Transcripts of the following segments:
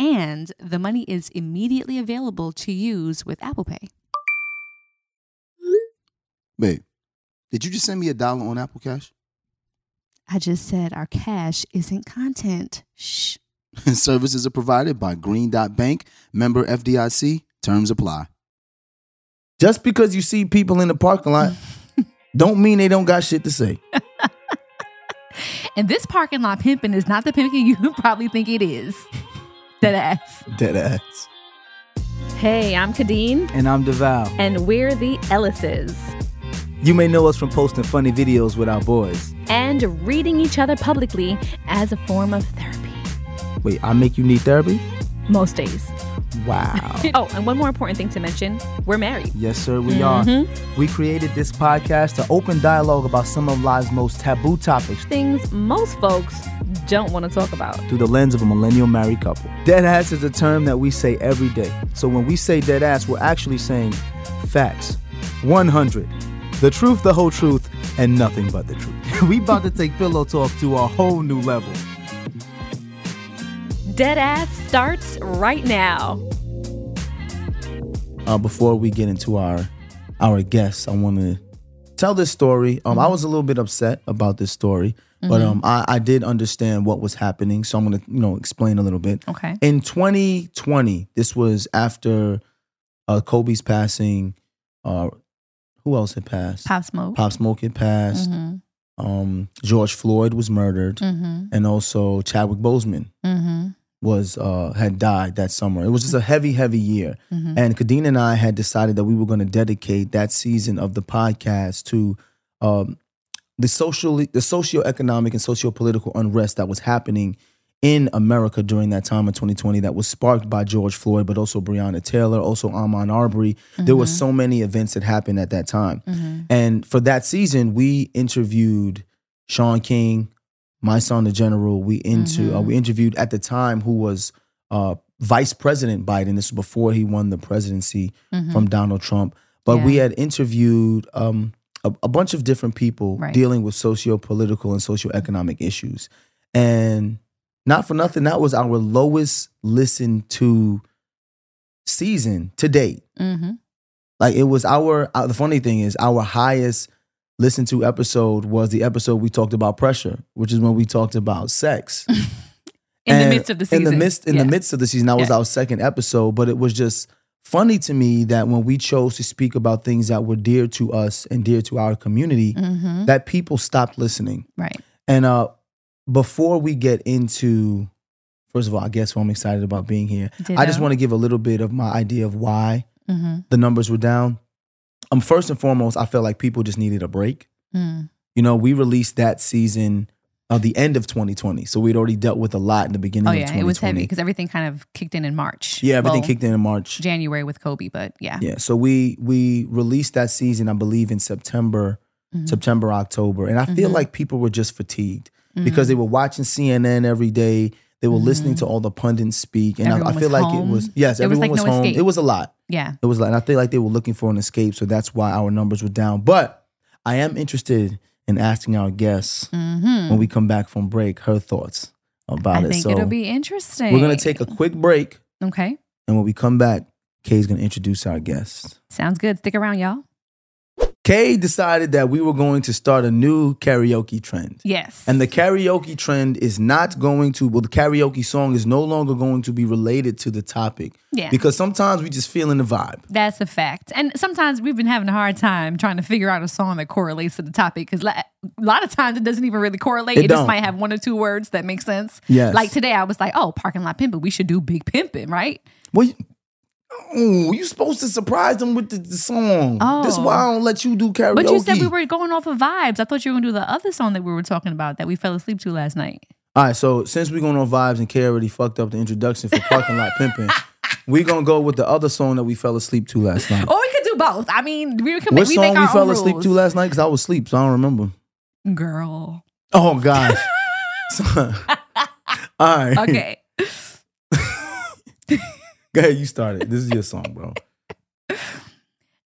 And the money is immediately available to use with Apple Pay. Babe, did you just send me a dollar on Apple Cash? I just said our cash isn't content. Shh. Services are provided by Green Dot Bank, member FDIC. Terms apply. Just because you see people in the parking lot, don't mean they don't got shit to say. And this parking lot pimping is not the pimping you probably think it is. Dead ass. Dead ass. Hey, I'm Khadeen, And I'm Devale. and we're the Ellises. You may know us from posting funny videos with our boys. And reading each other publicly as a form of therapy. Wait, I make you need therapy? Most days. Wow. Oh, and one more important thing to mention we're married. yes, sir, we are. Mm-hmm. We created this podcast to open dialogue about some of life's most taboo topics Things most folks don't want to talk about. through the lens of a millennial married couple. Dead ass is a term that we say every day. So when we say dead ass, we're actually saying facts. 100. The truth, the whole truth, and nothing but the truth. we about to take pillow talk to a whole new level. Dead ass starts right now. uh, before we get into our our guests, I want to tell this story. Um, I was a little bit upset about this story, but um, I, I did understand what was happening, so I'm gonna you know explain a little bit. Okay. In 2020, this was after uh, Kobe's passing. Uh, who else had passed? Pop smoke. Pop Smoke had passed. Mm-hmm. Um, George Floyd was murdered, Mm-hmm. and also Chadwick Boseman Mm-hmm. was uh, had died that summer. It was just a heavy, heavy year. Mhm. And Khadeen and I had decided that we were going to dedicate that season of the podcast to um, the social, the socioeconomic and socio-political unrest that was happening in America during that time in 2020 that was sparked by George Floyd, but also Breonna Taylor, also Ahmaud Arbery. There were so many events that happened at that time. Mm-hmm. And for that season, we interviewed Shaun King, my son, the general. We into uh, we interviewed at the time who was uh, Vice President Biden. This was before he won the presidency Mm-hmm. from Donald Trump. But we had interviewed um, a, a bunch of different people Right. dealing with socio-political and socio-economic issues. And not for nothing, that was our lowest listened to season to date. Mm-hmm. Like it was our uh, the funny thing is our highest listened to episode was the episode we talked about pressure, which is when we talked about sex. In the midst of the season. In the midst in Yeah. the midst of the season, that was Yeah. our second episode, but it was just funny to me that when we chose to speak about things that were dear to us and dear to our community, Mm-hmm. that people stopped listening. Right. And uh before we get into first of all, I guess I'm excited about being here. I just want to give a little bit of my idea of why Mm-hmm. the numbers were down. Um, first and foremost, I felt like people just needed a break. Mm. You know, we released that season at the end of 2020, so we'd already dealt with a lot in the beginning Oh yeah, it was heavy because everything kind of kicked in in March. yeah, everything Well, kicked in in March. January with Kobe, but yeah. Yeah, so we we released that season, I believe, in September, Mhm. September, October, and I feel Mhm. like people were just fatigued because they were watching CNN every day. They were listening to all the pundits speak, and I, I Mm-hmm. Feel was like it was yes, It was everyone like was no home. escape. It was a lot. yeah. It was like, and I feel like they were looking for an escape, so that's why our numbers were down. But I am interested in asking our guests Mm-hmm. when we come back from break her thoughts about I it. think So it'll be interesting. we're gonna take a quick break, Okay. and when we come back, Kay's gonna introduce our guests. Sounds good. Stick around, y'all. Kay decided that we were going to start a new karaoke trend. Yes. And the karaoke trend is not going to, well, the karaoke song is no longer going to be related to the topic. Yeah. Because sometimes we just feel in the vibe. That's a fact. And sometimes we've been having a hard time trying to figure out a song that correlates to the topic because a lot of times it doesn't even really correlate. It It, just might have one or two words that make sense. Yes. Like today, I was like, oh, parking lot pimping. We should do big pimping, right? Well, oh, you supposed to surprise them with the, the song. Oh. That's why I oh. don't let you do karaoke. But you said we were going off of vibes. I thought you were going to do the other song that we were talking about that we fell asleep to last night. All right, so since we're going on vibes and Kay already fucked up the introduction for parking lot pimping, we're gonna go with the other song that we fell asleep to last night. Or we could do both. I mean, we can what we song make we fell own asleep rules. to last night? Because I was asleep, so I don't remember. Girl. Oh gosh. All right. Okay. Go ahead, you started. This is your song, bro.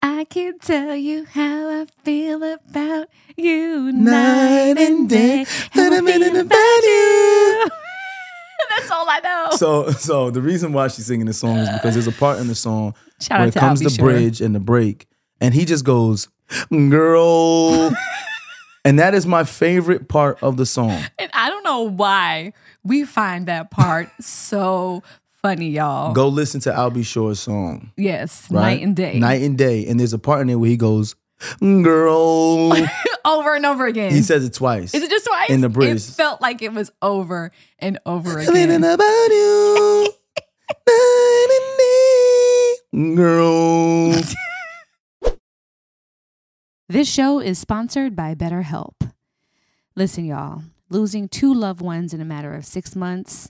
I can tell you how I feel about you Night night and day, and How I in feel about you. That's all I know. So so the reason why she's singing this song is because there's a part in the song Shout where it comes the Shore. bridge and the break, and he just goes, girl. and that is my favorite part of the song. And I don't know why we find that part so funny, y'all. Go listen to Al B. Sure!'s song. Yes, right? night and day. Night and day. And there's a part in there where he goes, girl. over and over again. he says it twice. Is it just twice? in the bridge. It felt like it was over and over again. about you. Night and day, girl. This show is sponsored by BetterHelp. Listen, y'all, losing two loved ones in a matter of six months,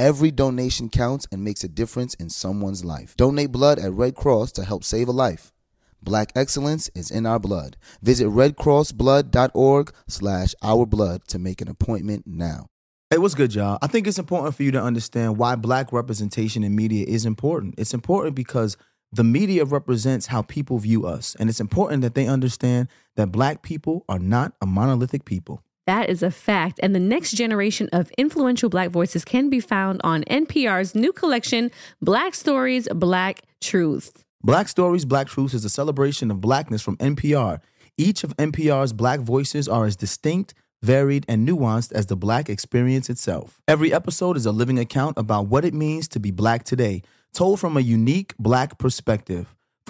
Every donation counts and makes a difference in someone's life. Donate blood at Red Cross to help save a life. Black excellence is in our blood. Visit redcrossblood.org slash our blood to make an appointment now. Hey, what's good, y'all? I think it's important for you to understand why black representation in media is important. It's important because the media represents how people view us. And it's important that they understand that black people are not a monolithic people. That is a fact. And the next generation of influential Black voices can be found on NPR's new collection, Black Stories, Black Truth. Black Stories, Black Truths is a celebration of blackness from NPR. Each of NPR's black voices are as distinct, varied, and nuanced as the black experience itself. Every episode is a living account about what it means to be black today, told from a unique black perspective.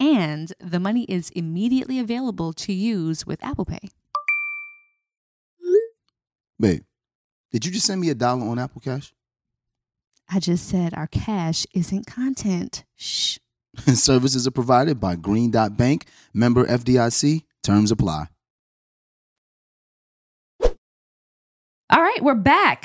And the money is immediately available to use with Apple Pay. Babe, did you just send me a dollar on Apple Cash? I just said our cash isn't content. Shh. Services are provided by Green Dot Bank, member FDIC. Terms apply. All right, we're back.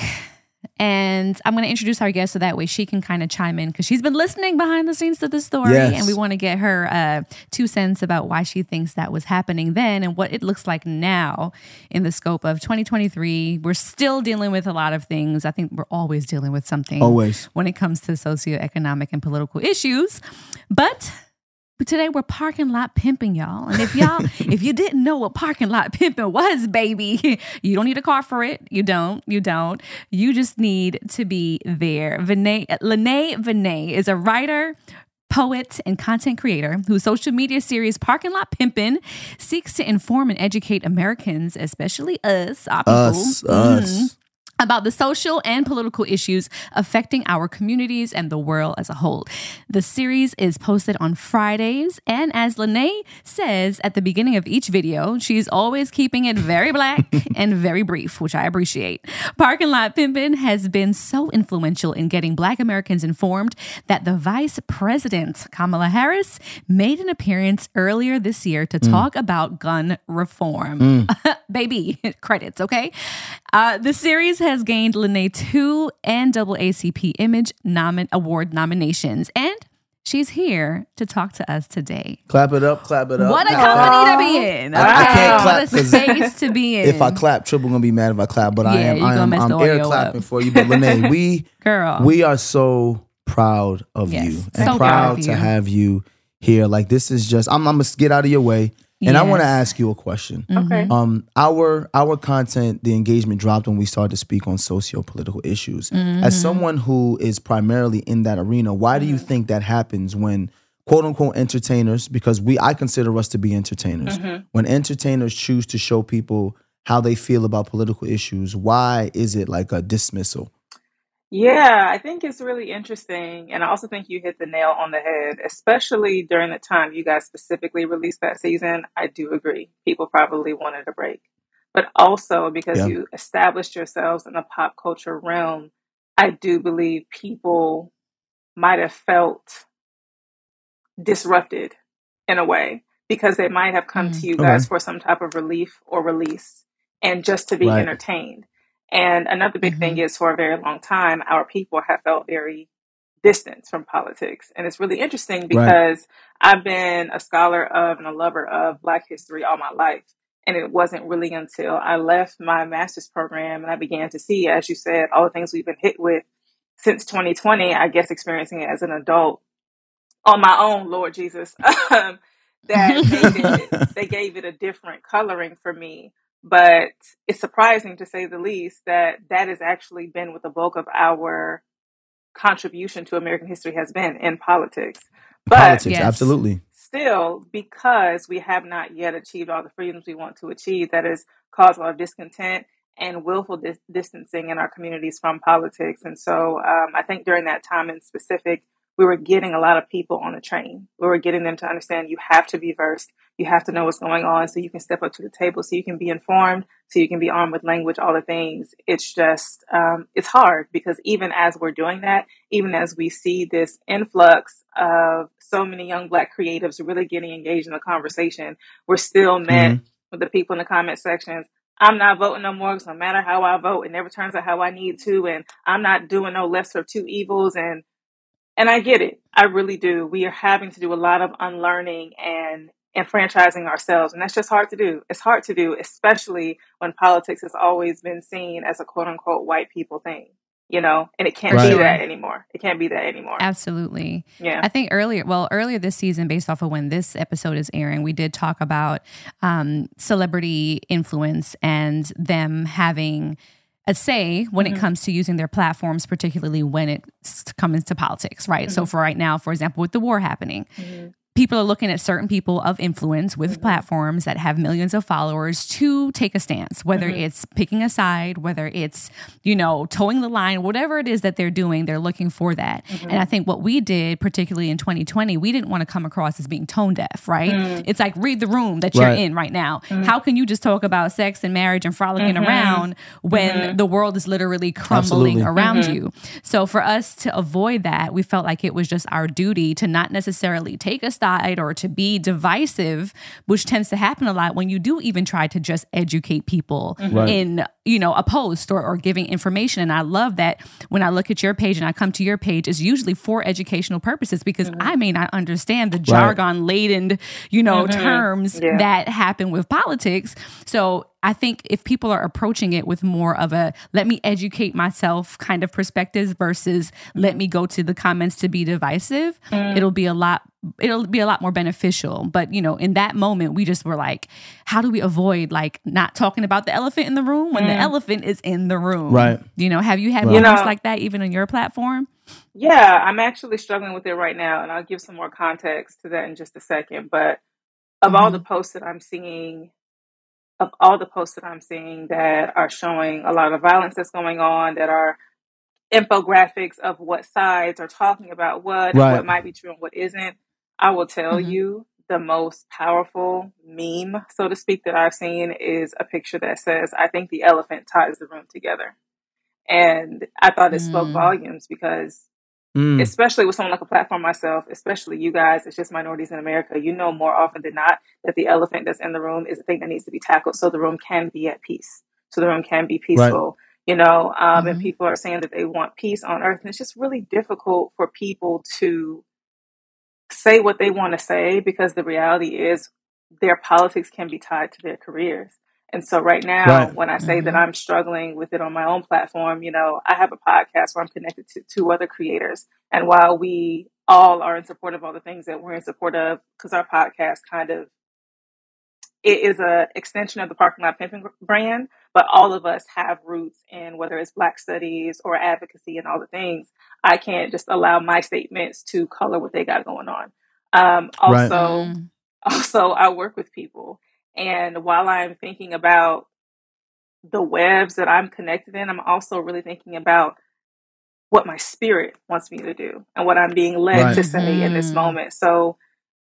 And I'm going to introduce our guest so that way she can kind of chime in because she's been listening behind the scenes to the story. Yes. And we want to get her uh, two cents about why she thinks that was happening then and what it looks like now in the scope of 2023. We're still dealing with a lot of things. I think we're always dealing with something Always. when it comes to socioeconomic and political issues. But today we're parking lot pimping y'all. And if y'all, if you didn't know what parking lot pimping was, baby, you don't need a car for it. You don't. You don't. You just need to be there. Vanee, Lynae Vanee is a writer. Poet and content creator whose social media series Parking Lot Pimpin' seeks to inform and educate Americans, especially us, our people, Us, us. Mm-hmm. About the social and political issues affecting our communities and the world as a whole. The series is posted on Fridays, and as Lynae says at the beginning of each video, she's always keeping it very black and very brief, which I appreciate. Parking Lot Pimpin' has been so influential in getting black Americans informed that the Vice President, Kamala Harris, made an appearance earlier this year to talk about gun reform. Baby, credits, okay? Uh, the series has gained Lynae two NAACP Image nomin- Award nominations, and she's here to talk to us today. Clap it up, clap it up. What a company to be in! I- I can't clap What a space to be in. If I clap, Triple gonna be mad if I clap, but I am I am I'm air clapping up. for you. But Lynae, we girl, we are so proud of Yes, you and so proud proud of to have you here. Like this is just I'm, I'm gonna get out of your way, and I want to ask you a question. Okay. Um, our our content, the engagement dropped when we started to speak on socio political issues. Mm-hmm. As someone who is primarily in that arena, why do you think that happens when quote unquote entertainers? Because we I consider us to be entertainers. When entertainers choose to show people how they feel about political issues, why is it like a dismissal? Yeah, I think it's really interesting. And I also think you hit the nail on the head, especially during the time you guys specifically released that season. I do agree. People probably wanted a break. But also because Yeah. you established yourselves in the pop culture realm, I do believe people might have felt disrupted in a way because they might have come Mm. to you Okay. guys for some type of relief or release and just to be Right. entertained. And another big thing is for a very long time, our people have felt very distant from politics. And it's really interesting because I've been a scholar of and a lover of Black history all my life. And it wasn't really until I left my master's program and I began to see, as you said, all the things we've been hit with since 2020, I guess experiencing it as an adult on my own, Lord Jesus, um, that it, they gave it a different coloring for me. But it's surprising to say the least that that has actually been what the bulk of our contribution to American history has been in politics. But Politics, Yes. absolutely. still, because we have not yet achieved all the freedoms we want to achieve, that has caused a lot of discontent and willful dis- distancing in our communities from politics. And so um, I think during that time in specific, we were getting a lot of people on the train. We were getting them to understand you have to be versed, you have to know what's going on so you can step up to the table, so you can be informed, so you can be armed with language, all the things. It's just, um, it's hard because even as we're doing that, even as we see this influx of so many young black creatives really getting engaged in the conversation, we're still met with the people in the comment sections. I'm not voting no more because no matter how I vote, it never turns out how I need to, and I'm not doing no lesser of two evils. And and I get it, I really do. We are having to do a lot of unlearning and enfranchising ourselves, and that's just hard to do. It's hard to do, especially when politics has always been seen as a quote unquote white people thing, you know, and it can't Right. be that anymore. It can't be that anymore. Absolutely. Yeah. I think earlier, well, earlier this season, based off of when this episode is airing, we did talk about um, celebrity influence and them having a say when it mm-hmm. comes to using their platforms, particularly when it comes to politics, right? So, mm-hmm. for right now, for example, with the war happening, mm-hmm. People are looking at certain people of influence with mm-hmm. platforms that have millions of followers to take a stance, whether mm-hmm. it's picking a side, whether it's, you know, toeing the line, whatever it is that they're doing, they're looking for that. Mm-hmm. And I think what we did, particularly in 2020, we didn't want to come across as being tone deaf, right? Mm. It's like read the room that you're right. in right now. Mm. How can you just talk about sex and marriage and frolicking mm-hmm. around when mm-hmm. the world is literally crumbling Absolutely. around mm-hmm. you? So for us to avoid that, we felt like it was just our duty to not necessarily take a side or to be divisive, which tends to happen a lot when you do even try to just educate people mm-hmm. right. in, you know, a post or, or giving information. And I love that when I look at your page and I come to your page, it's usually for educational purposes because mm-hmm. I may not understand the jargon laden, you know, mm-hmm. terms yeah. that happen with politics. So I think if people are approaching it with more of a let me educate myself kind of perspectives versus let me go to the comments to be divisive, mm. it'll be a lot it'll be a lot more beneficial. But you know, in that moment we just were like, how do we avoid like not talking about the elephant in the room when mm. the elephant is in the room? Right. You know, have you had right. moments like that even on your platform? Yeah, I'm actually struggling with it right now and I'll give some more context to that in just a second. But of mm-hmm. all the posts that I'm seeing of all the posts that I'm seeing that are showing a lot of violence that's going on, that are infographics of what sides are talking about what, right. what might be true and what isn't, I will tell mm-hmm. you the most powerful meme, so to speak, that I've seen is a picture that says, I think the elephant ties the room together. And I thought it mm. spoke volumes because Mm. Especially with someone like a platform myself, especially you guys, it's just minorities in America. You know more often than not that the elephant that's in the room is the thing that needs to be tackled so the room can be at peace. So the room can be peaceful. Right. You know, um, mm-hmm. and people are saying that they want peace on earth. And it's just really difficult for people to say what they want to say because the reality is their politics can be tied to their careers. And so right now, right. when I say mm-hmm. that I'm struggling with it on my own platform, you know, I have a podcast where I'm connected to two other creators. And while we all are in support of all the things that we're in support of, because our podcast kind of it is a extension of the parking lot pimping brand, but all of us have roots in whether it's Black studies or advocacy and all the things. I can't just allow my statements to color what they got going on. Um, also, right. Mm. also, I work with people and while I'm thinking about the webs that I'm connected in, I'm also really thinking about what my spirit wants me to do and what I'm being led right. to say mm. in this mm-hmm. moment. So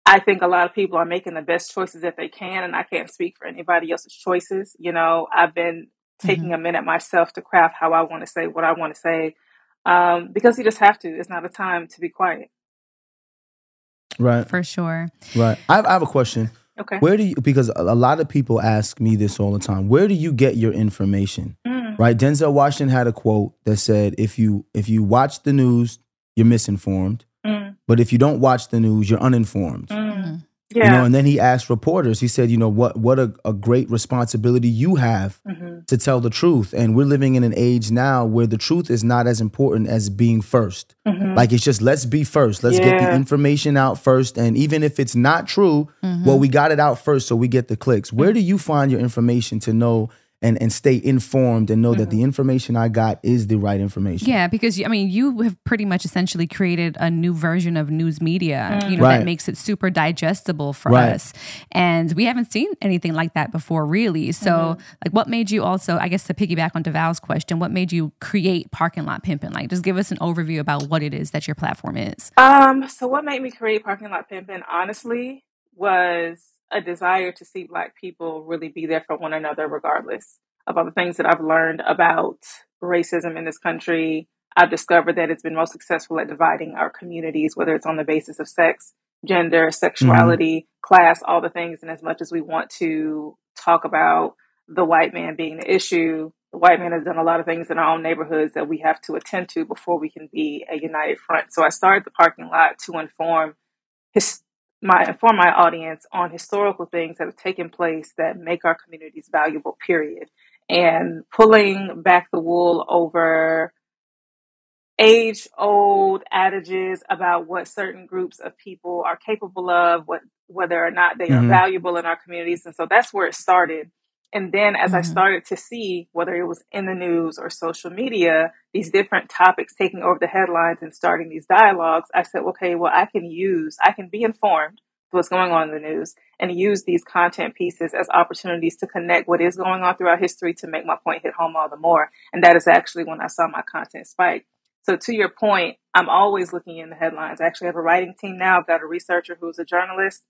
I think a lot of people are making the best choices that they can, and I can't speak for anybody else's choices. You know, I've been taking mm-hmm. a minute myself to craft how I want to say what I want to say um, because you just have to. It's not a time to be quiet. Right. For sure. Right. I have, I have a question. Okay. Where do you because a lot of people ask me this all the time. Where do you get your information? Mm. Right? Denzel Washington had a quote that said if you if you watch the news, you're misinformed. But if you don't watch the news, you're uninformed. Mm. Yeah. You know, and then he asked reporters, he said, you know, what what a, a great responsibility you have mm-hmm. to tell the truth. And we're living in an age now where the truth is not as important as being 1st mm-hmm. Like it's just let's be first. Let's yeah. get the information out first. And even if it's not true, mm-hmm. well, we got it out first so we get the clicks. Where do you find your information to know and and stay informed and know mm-hmm. that the mm-hmm. information I got is the right information. Yeah, because I mean, you have pretty much essentially created a new version of news media, mm. you know, right. that makes it super digestible for right. us. And we haven't seen anything like that before, really. So, mm-hmm. like, what made you also, I guess, to piggyback on Devale's question, what made you create Parking Lot Pimpin'? Like, just give us an overview about what it is that your platform is. Um, so what made me create Parking Lot Pimpin', honestly, was a desire to see Black people really be there for one another, regardless of all the things that I've learned about racism in this country. I've discovered that it's been most successful at dividing our communities, whether it's on the basis of sex, gender, sexuality, mm-hmm. class, all the things. And as much as we want to talk about the white man being the issue, the white man has done a lot of things in our own neighborhoods that we have to attend to before we can be a united front. So I started the parking lot to inform his, my inform my audience on historical things that have taken place that make our communities valuable, period. And pulling back the wool over age old adages about what certain groups of people are capable of, what whether or not they mm-hmm. are valuable in our communities. And so that's where it started. And then as mm-hmm. I started to see whether it was in the news or social media, these different topics taking over the headlines and starting these dialogues, I said, okay, well, I can use, I can be informed what's going on in the news and use these content pieces as opportunities to connect what is going on throughout history to make my point hit home all the more. And that is actually when I saw my content spike. So to your point, I'm always looking in the headlines. I actually have a writing team now. I've got a researcher who's a journalist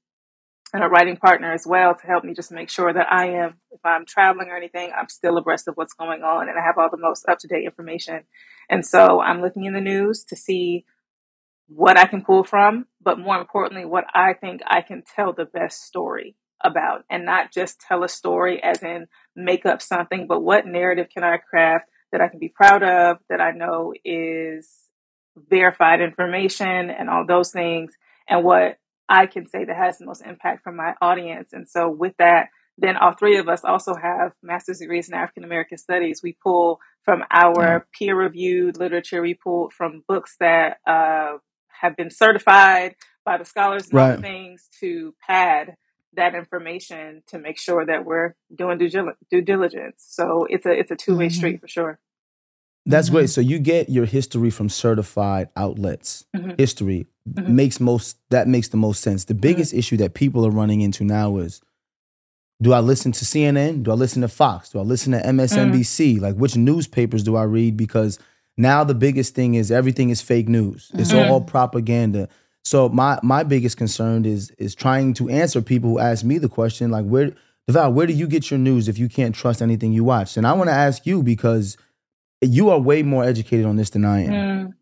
and a writing partner as well to help me just make sure that I am, if I'm traveling or anything, I'm still abreast of what's going on and I have all the most up to date information. And so I'm looking in the news to see what I can pull from, but more importantly, what I think I can tell the best story about and not just tell a story as in make up something, but what narrative can I craft that I can be proud of, that I know is verified information and all those things, and what I can say that has the most impact for my audience. And so with that, then all three of us also have master's degrees in African American studies. We pull from our yeah. peer reviewed literature, we pull from books that uh, have been certified by the scholars and right. things to pad that information to make sure that we're doing due, due diligence. So it's a it's a two way mm-hmm. street for sure. That's mm-hmm. great. So you get your history from certified outlets. Mm-hmm. History mm-hmm. makes most that makes the most sense. The biggest mm-hmm. issue that people are running into now is do I listen to CNN? Do I listen to Fox? Do I listen to MSNBC? Like which newspapers do I read because now the biggest thing is everything is fake news. It's mm-hmm. all propaganda. So my my biggest concern is is trying to answer people who ask me the question like where Devale, where do you get your news if you can't trust anything you watch? And I want to ask you because you are way more educated on this than I am. Mm.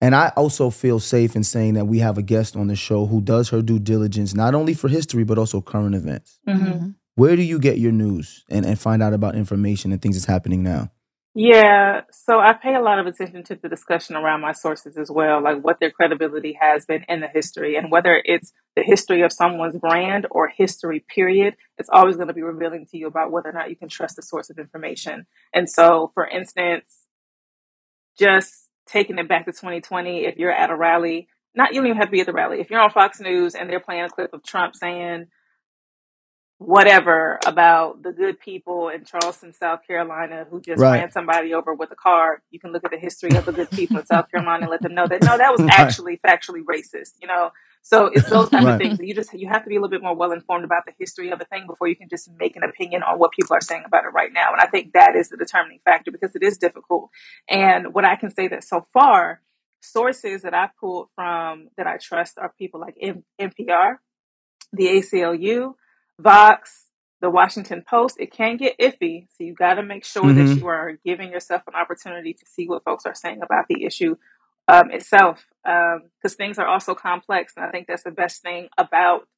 And I also feel safe in saying that we have a guest on the show who does her due diligence, not only for history, but also current events. Mm-hmm. Where do you get your news and, and find out about information and things that's happening now? Yeah, so I pay a lot of attention to the discussion around my sources as well, like what their credibility has been in the history and whether it's the history of someone's brand or history, period. It's always going to be revealing to you about whether or not you can trust the source of information. And so, for instance, just taking it back to 2020, if you're at a rally, not you don't even have to be at the rally. If you're on Fox News and they're playing a clip of Trump saying, whatever about the good people in Charleston, South Carolina, who just right. ran somebody over with a car. You can look at the history of the good people in South Carolina and let them know that no, that was right. actually factually racist. You know, so it's those type right. of things. You just you have to be a little bit more well informed about the history of a thing before you can just make an opinion on what people are saying about it right now. And I think that is the determining factor because it is difficult. And what I can say that so far, sources that I've pulled from that I trust are people like M- NPR, the ACLU Vox, the Washington Post, it can get iffy. So you got to make sure mm-hmm. that you are giving yourself an opportunity to see what folks are saying about the issue um, itself, because um, things are also complex. And I think that's the best thing about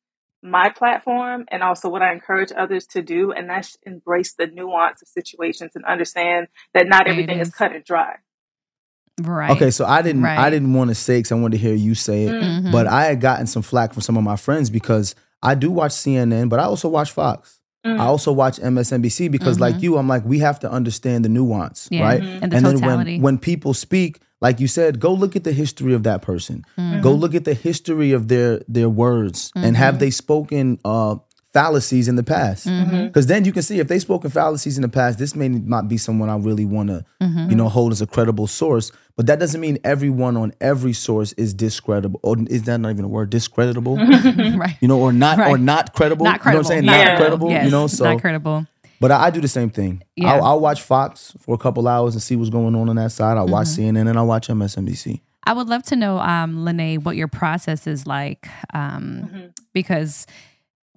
my platform and also what I encourage others to do, and that's embrace the nuance of situations and understand that not everything is. is. cut and dry. Right. Okay, so I didn't right. I didn't want to say because I wanted to hear you say it, mm-hmm. but I had gotten some flack from some of my friends because I do watch CNN, but I also watch Fox. Mm. I also watch MSNBC because, mm-hmm. like you, I'm like, we have to understand the nuance, yeah, right? Mm-hmm. And, the and then when when people speak, like you said, go look at the history of that person. Mm-hmm. Go look at the history of their their words, and have mm-hmm. they spoken uh, fallacies in the past. Because mm-hmm. then you can see if they spoken fallacies in the past, this may not be someone I really want to, mm-hmm. you know, hold as a credible source. But that doesn't mean everyone on every source is discreditable. Or is that not even a word? Discreditable, right? You know, or not, right. or not credible. Not credible. You know what I'm saying? Not credible. Yes. You know, so not credible. But I, I, do the same thing. Yeah. I'll, I'll, watch Fox for a couple hours and see what's going on on that side. I'll mm-hmm. watch CNN and I'll watch MSNBC. I would love to know, um, Lynae, what your process is like, um, mm-hmm. because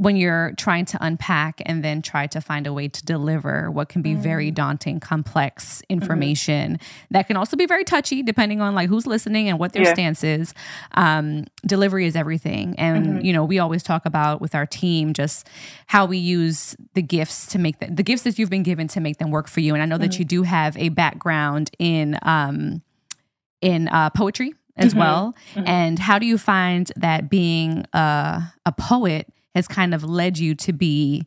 when you're trying to unpack and then try to find a way to deliver what can be mm. very daunting complex mm-hmm. information mm-hmm. that can also be very touchy depending on like who's listening and what their yeah. stance is um, delivery is everything and mm-hmm. you know we always talk about with our team just how we use the gifts to make the, the gifts that you've been given to make them work for you and i know mm-hmm. that you do have a background in um, in uh, poetry as mm-hmm. well mm-hmm. and how do you find that being a, a poet has kind of led you to be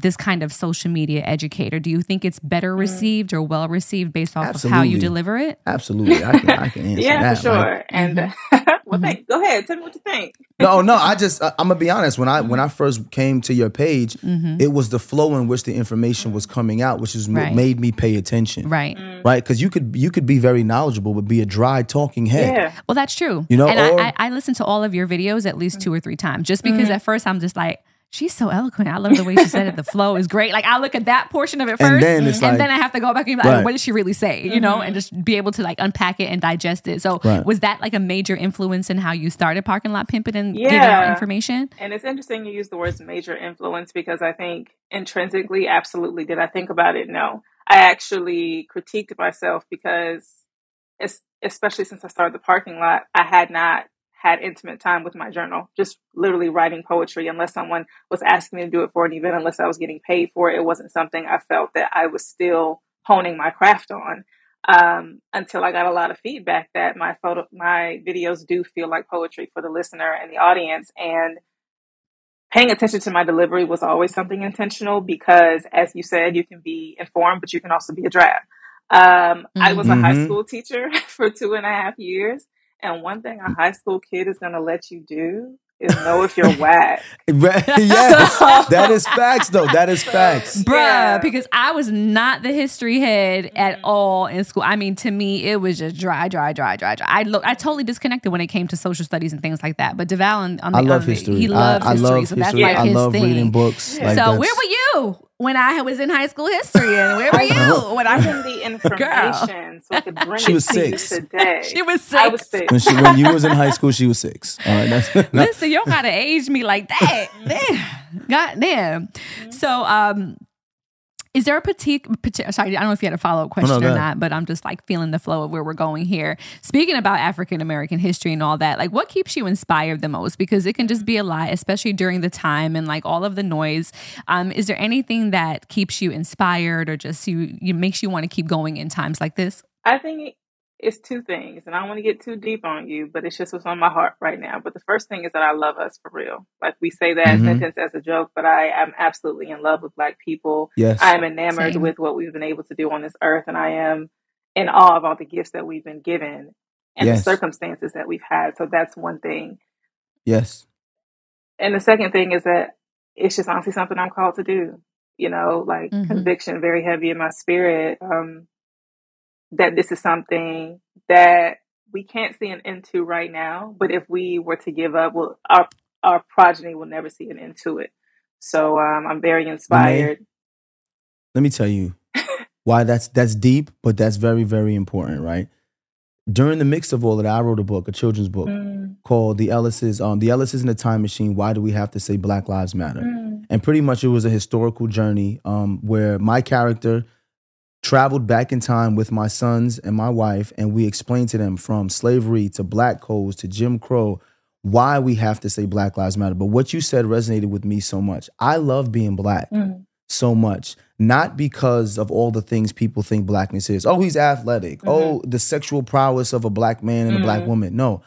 this kind of social media educator? Do you think it's better Mm-hmm. received or well received based off of how you deliver it? Absolutely, I can, I can answer that. yeah, that. for sure. right? And Mm-hmm. well, thank, go ahead. Tell me what you think. No, no, I just I, I'm gonna be honest. When I when I first came to your page, Mm-hmm. it was the flow in which the information was coming out, which is what Right. made me pay attention. Right. Mm. Right, because you could you could be very knowledgeable, but be a dry talking head. Yeah. Well, that's true. You know, and or- I, I, I listen to all of your videos at least two or three times, just because at first I'm just like, she's so eloquent. I love the way she said it. The flow is great. Like I look at that portion of it first, And then it's like- then I have to go back and be like, Right. what did she really say? You know, and mm-hmm. just be able to like unpack it and digest it. So Right. was that like a major influence in how you started parking lot pimping and giving out information? And it's interesting you use the words major influence because I think intrinsically, absolutely. Did I think about it? No. I actually critiqued myself because, especially since I started the parking lot, I had not had intimate time with my journal, just literally writing poetry, unless someone was asking me to do it for an event, unless I was getting paid for it. It wasn't something I felt that I was still honing my craft on. Um, until I got a lot of feedback that my photo, my videos do feel like poetry for the listener and the audience, and paying attention to my delivery was always something intentional because as you said you can be informed but you can also be a drab um, i was a high Mhm. school teacher for two and a half years and one thing a high school kid is going to let you do is know if you're whack yes, that is facts, though. That is facts. Bruh, Yeah. because I was not the history head at mm-hmm. all in school. I mean, to me, it was just dry, dry, dry, dry, dry. I look, I totally disconnected when it came to social studies and things like that. But Devale, on, on the, I love on the- history. He I- loves I, history, love so that's history. like I his love thing. reading books. Yeah. Like so where were you when I was in high school history, and where were you when I given the information so i could bring She it was to six. you today She was i was six. six when she when you was in high school, she was six. All right, that's, no, Listen, you don't gotta age me like that. Damn. God damn. So um is there a petite, parti- sorry, I don't know if you had a follow up question Oh, go or not, but I'm just like feeling the flow of where we're going here. Speaking about African American history and all that, like what keeps you inspired the most? Because it can just be a lot, especially during the time and like all of the noise. Um, is there anything that keeps you inspired or just you, you makes you want to keep going in times like this? I think it's two things, and I don't want to get too deep on you, but it's just what's on my heart right now. But the first thing is that I love us for real. Like we say that Mhm. sentence as a joke, but I am absolutely in love with Black people. yes, I am enamored Same. with what we've been able to do on this earth, and I am in awe of all the gifts that we've been given and Yes. the circumstances that we've had. So that's one thing. yes, And the second thing is that it's just honestly something I'm called to do. You know, like Mhm. conviction very heavy in my spirit. Um, that this is something that we can't see an end to right now, but if we were to give up, well, our our progeny will never see an end to it. So um, I'm very inspired. let me tell you why that's that's deep, but that's very very important, right? During the mix of all of that, I wrote a book, a children's book Mm, called "The Ellises." Um, "The Ellises in the Time Machine." Why do we have to say Black Lives Matter? mm, and pretty much it was a historical journey um, where my character traveled back in time with my sons and my wife and we explained to them from slavery to black codes to jim crow why we have to say black lives matter. But what you said resonated with me so much. I love being black mm, so much not because of all the things people think blackness is. Oh he's athletic. Oh the sexual prowess of a black man and a black Mhm. woman. No.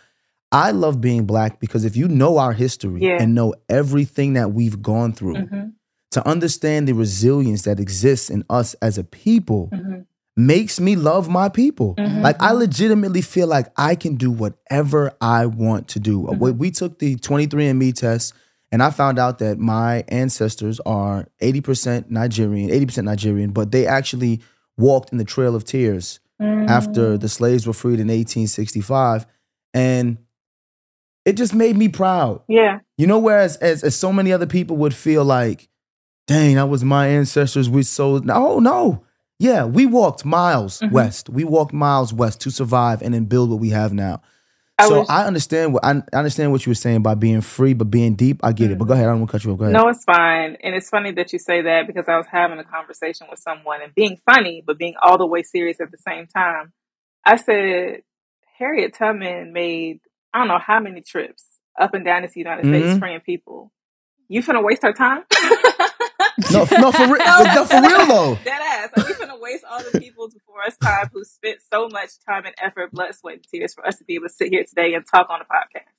I love being black because if you know our history Yeah. and know everything that we've gone through mhm, to understand the resilience that exists in us as a people mhm, makes me love my people. Mhm. Like I legitimately feel like I can do whatever I want to do. Mhm. We- We took the 23andMe test and I found out that my ancestors are 80% Nigerian, 80% Nigerian, but they actually walked in the Trail of Tears mm. after the slaves were freed in 1865 and it just made me proud. yeah, You know, whereas as, as so many other people would feel like, dang, that was my ancestors. We so no, no. Yeah, we walked miles Mhm. west. We walked miles west to survive and then build what we have now. I so was- I understand what I I understand what you were saying by being free, but being deep, I get it. But go ahead, I don't want to cut you off. Go ahead. No, it's fine. And it's funny that you say that because I was having a conversation with someone and being funny, but being all the way serious at the same time. I said, Harriet Tubman made, I don't know how many trips up and down the United States Mhm. freeing people. You finna waste her time? No, no, for real, no, for real though. Dead ass. Are gonna waste all the people before us time who spent so much time and effort, blood, sweat, and tears for us to be able to sit here today and talk on a podcast?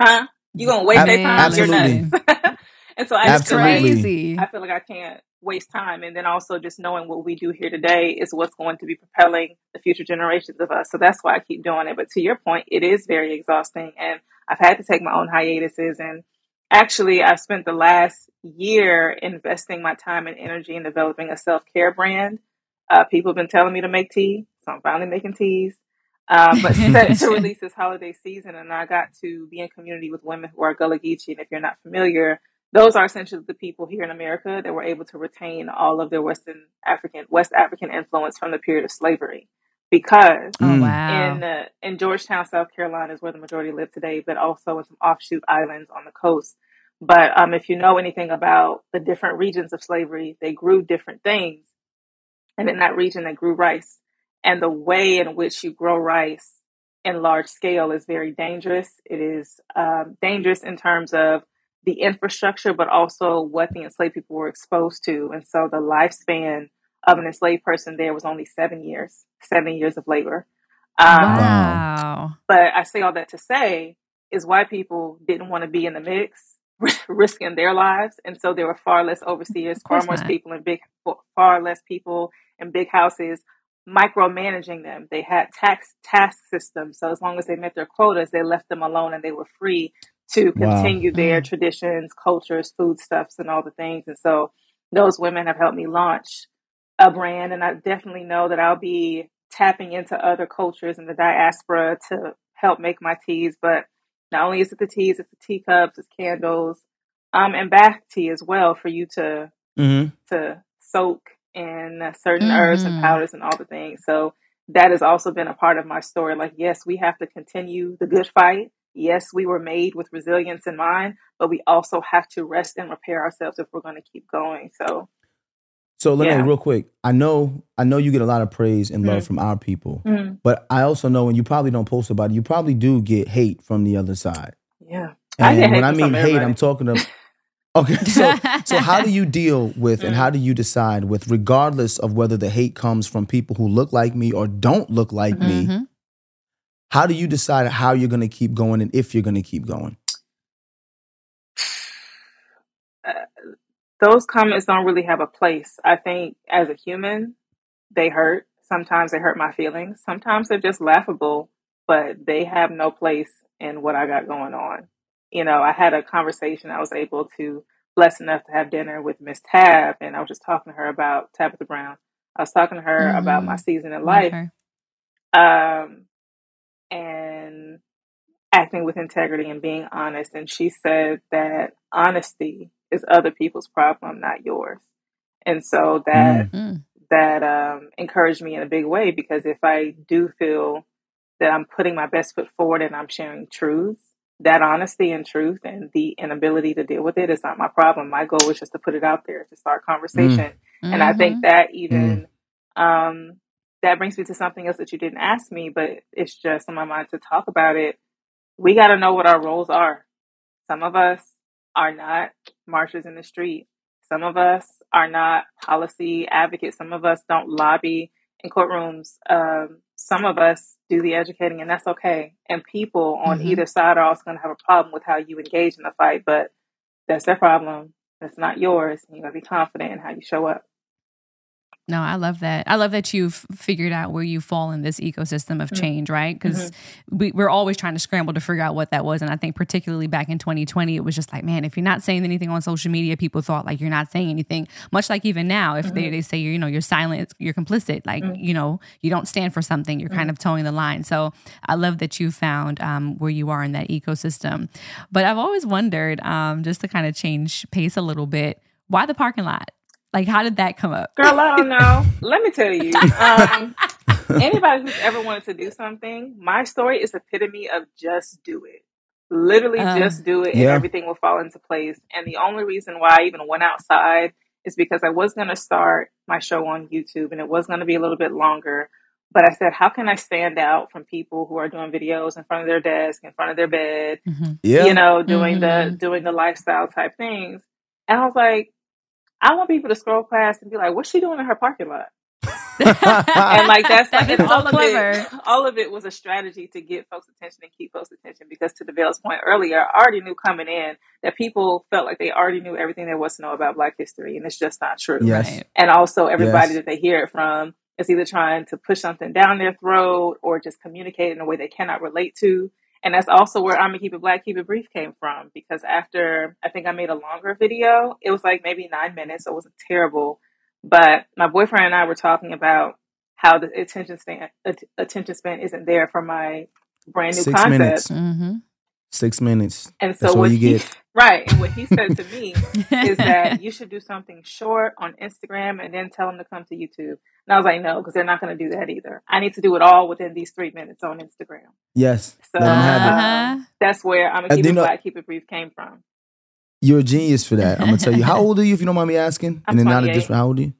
Huh? You gonna waste Ab- their time? You're nuts. and so I That's Absolutely. crazy. I feel like I can't waste time. And then also just knowing what we do here today is what's going to be propelling the future generations of us. So that's why I keep doing it. But to your point, it is very exhausting. And I've had to take my own hiatuses. And actually, I've spent the last year investing my time and energy in developing a self care brand. Uh, people have been telling me to make tea. So I'm finally making teas. Um, but set to release this holiday season, and I got to be in community with women who are Gullah Geechee. And if you're not familiar, those are essentially the people here in America that were able to retain all of their Western African, West African influence from the period of slavery. Because oh Mm. wow. in uh, in Georgetown, South Carolina, is where the majority live today, but also in some offshoot islands on the coast. But um, if you know anything about the different regions of slavery, they grew different things, and in that region, they grew rice. And the way in which you grow rice in large scale is very dangerous. It is um, dangerous in terms of the infrastructure, but also what the enslaved people were exposed to. And so the lifespan of an enslaved person there was only seven years, seven years of labor. Um, wow. But I say all that to say is white people didn't want to be in the mix, risking their lives, and so there were far less overseers, far course more people in big, far less people in big houses micromanaging them. They had tax task systems, so as long as they met their quotas, they left them alone, and they were free to Wow. continue their Mm. traditions, cultures, foodstuffs, and all the things. And so those women have helped me launch a brand, and I definitely know that I'll be tapping into other cultures in the diaspora to help make my teas. But not only is it the teas, it's the teacups, it's candles, um, and bath tea as well for you to hmm to soak in certain herbs and Mhm. powders and all the things. So that has also been a part of my story. Like, yes, we have to continue the good fight. Yes, we were made with resilience in mind, but we also have to rest and repair ourselves if we're going to keep going. So, So let Yeah. me real quick. I know I know you get a lot of praise and love Mm. from our people, mm, but I also know, and you probably don't post about it. You probably do get hate from the other side. yeah. And hate when I mean hate. I'm talking to. Okay, so so how do you deal with and Mm. how do you decide with regardless of whether the hate comes from people who look like me or don't look like me? Mhm. How do you decide how you're going to keep going and if you're going to keep going? Uh, those comments don't really have a place. I think as a human, they hurt. Sometimes they hurt my feelings. Sometimes they're just laughable, but they have no place in what I got going on. You know, I had a conversation. I was able to blessed enough to have dinner with Miss Tab, and I was just talking to her about Tabitha Brown. I was talking to her about my Mhm. season in life, um, and acting with integrity and being honest. And she said that honesty is other people's problem, not yours. And so that Mm. that um, encouraged me in a big way because if I do feel that I'm putting my best foot forward and I'm sharing truths, that honesty and truth and the inability to deal with it is not my problem. My goal is just to put it out there to start conversation. And I think that even um, that brings me to something else that you didn't ask me, but it's just on my mind to talk about it. We got to know what our roles are. Some of us are not marchers in the street. Some of us are not policy advocates. Some of us don't lobby in courtrooms. Um, some of us do the educating, and that's okay. And people on Mhm. either side are also going to have a problem with how you engage in the fight, but that's their problem. That's not yours. You got to be confident in how you show up. No, I love that. I love that you've figured out where you fall in this ecosystem of Mhm. change, right? Because we, we're always trying to scramble to figure out what that was. And I think, particularly back in 2020, it was just like, man, if you're not saying anything on social media, people thought like you're not saying anything. Much like even now, if they, Mhm. they say, you know, you're silent, you're complicit, like, Mhm. you know, you don't stand for something, you're kind of towing the line. So I love that you found um, where you are in that ecosystem. But I've always wondered, um, just to kind of change pace a little bit, why the parking lot? Like, how did that come up? Girl, I don't know. Let me tell you. Um, anybody who's ever wanted to do something, my story is epitome of just do it. Literally Uh, just do it and Yeah. everything will fall into place. And the only reason why I even went outside is because I was going to start my show on YouTube and it was going to be a little bit longer. But I said, how can I stand out from people who are doing videos in front of their desk, in front of their bed, Mhm. Yeah. you know, doing the Mhm. doing the lifestyle type things. And I was like, I want people to scroll past and be like, what's she doing in her parking lot? and like that's like That is and so all of clever. it all of it was a strategy to get folks attention and keep folks attention because to Devale's point earlier i already knew coming in that people felt like they already knew everything there was to know about black history and it's just not true Yes. Right. and also everybody Yes. that they hear it from is either trying to push something down their throat or just communicate in a way they cannot relate to and that's also where i'm gonna keep it black keep it brief came from because after i think i made a longer video it was like maybe nine minutes so it wasn't terrible but my boyfriend and i were talking about how the attention span attention span isn't there for my brand new Six concept minutes. hmm Six minutes. and so That's all what you he get. right and what he said to me is that you should do something short on Instagram and then tell them to come to YouTube. And I was like, no, because they're not going to do that either. I need to do it all within these three minutes on Instagram. Yes. So Let 'em have it. Uh-huh. um, that's where I'm Uh, gonna keep it know- black, keep it brief came from. You're a genius for that. I'm gonna tell you. How old are you, if you don't mind me asking? I'm and then not a 28. dis- how old are you?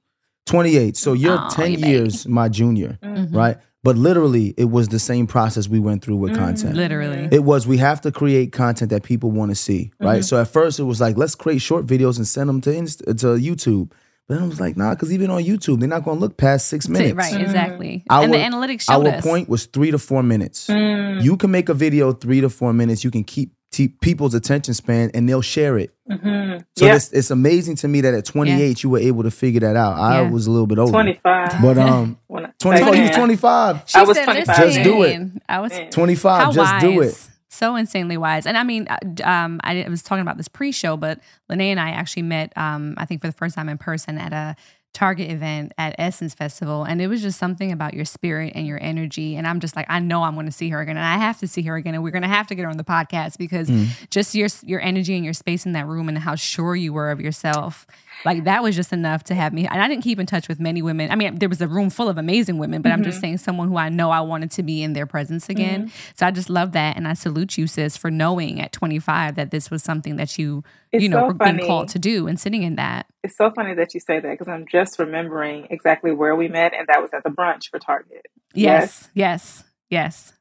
28. So you're Aw, 10 you baby. years my junior, Mhm. right? But literally, it was the same process we went through with Mhm. content. Literally. It was we have to create content that people want to see, right? Mhm. So at first it was like let's create short videos and send them to Inst- to YouTube. But then I was like nah, because even on YouTube they're not going to look past six minutes. Right, exactly. Our- and the analytics showed Our us. point was three to four minutes. Mm, You can make a video three to four minutes. You can keep, keep people's attention span and they'll share it. mhm. So yeah, it's, it's amazing to me that at 28 you were able to figure that out. I Yeah. was a little bit older. 25. But um When I- 25 you was 25. She I was said, 25. Just do it. I was 25 how just wise. do it. So insanely wise. And I mean, uh, um, I was talking about this pre-show, but Lynae and I actually met, um, I think for the first time in person at a Target event at Essence Festival, and it was just something about your spirit and your energy. And I'm just like, I know I'm going to see her again, and I have to see her again, and we're going to have to get her on the podcast because Mm. just your your energy and your space in that room and how sure you were of yourself. Like that was just enough to have me. And I didn't keep in touch with many women. I mean, there was a room full of amazing women, but I'm just saying someone who I know I wanted to be in their presence again. So I just love that, and I salute you, sis, for knowing at 25 that this was something that you, It's you know, so being called to do and sitting in that. It's so funny that you say that because I'm just remembering exactly where we met, and that was at the brunch for Target. Yes, yes, yes.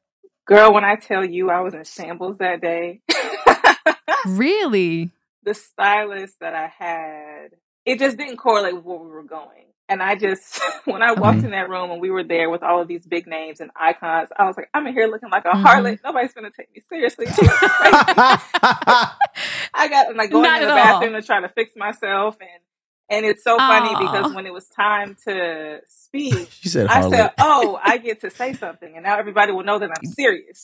Girl, when I tell you I was in shambles that day, Really? the stylist that I had, it just didn't correlate with where we were going. And I just, when I walked Okay. in that room and we were there with all of these big names and icons, I was like, I'm in here looking like a Mhm. harlot. Nobody's going to take me seriously. I look crazy. I got like going Not in the all. bathroom to try to fix myself. And, and it's so funny because when it was time to speak, said I said, "Oh, I get to say something, and now everybody will know that I'm serious."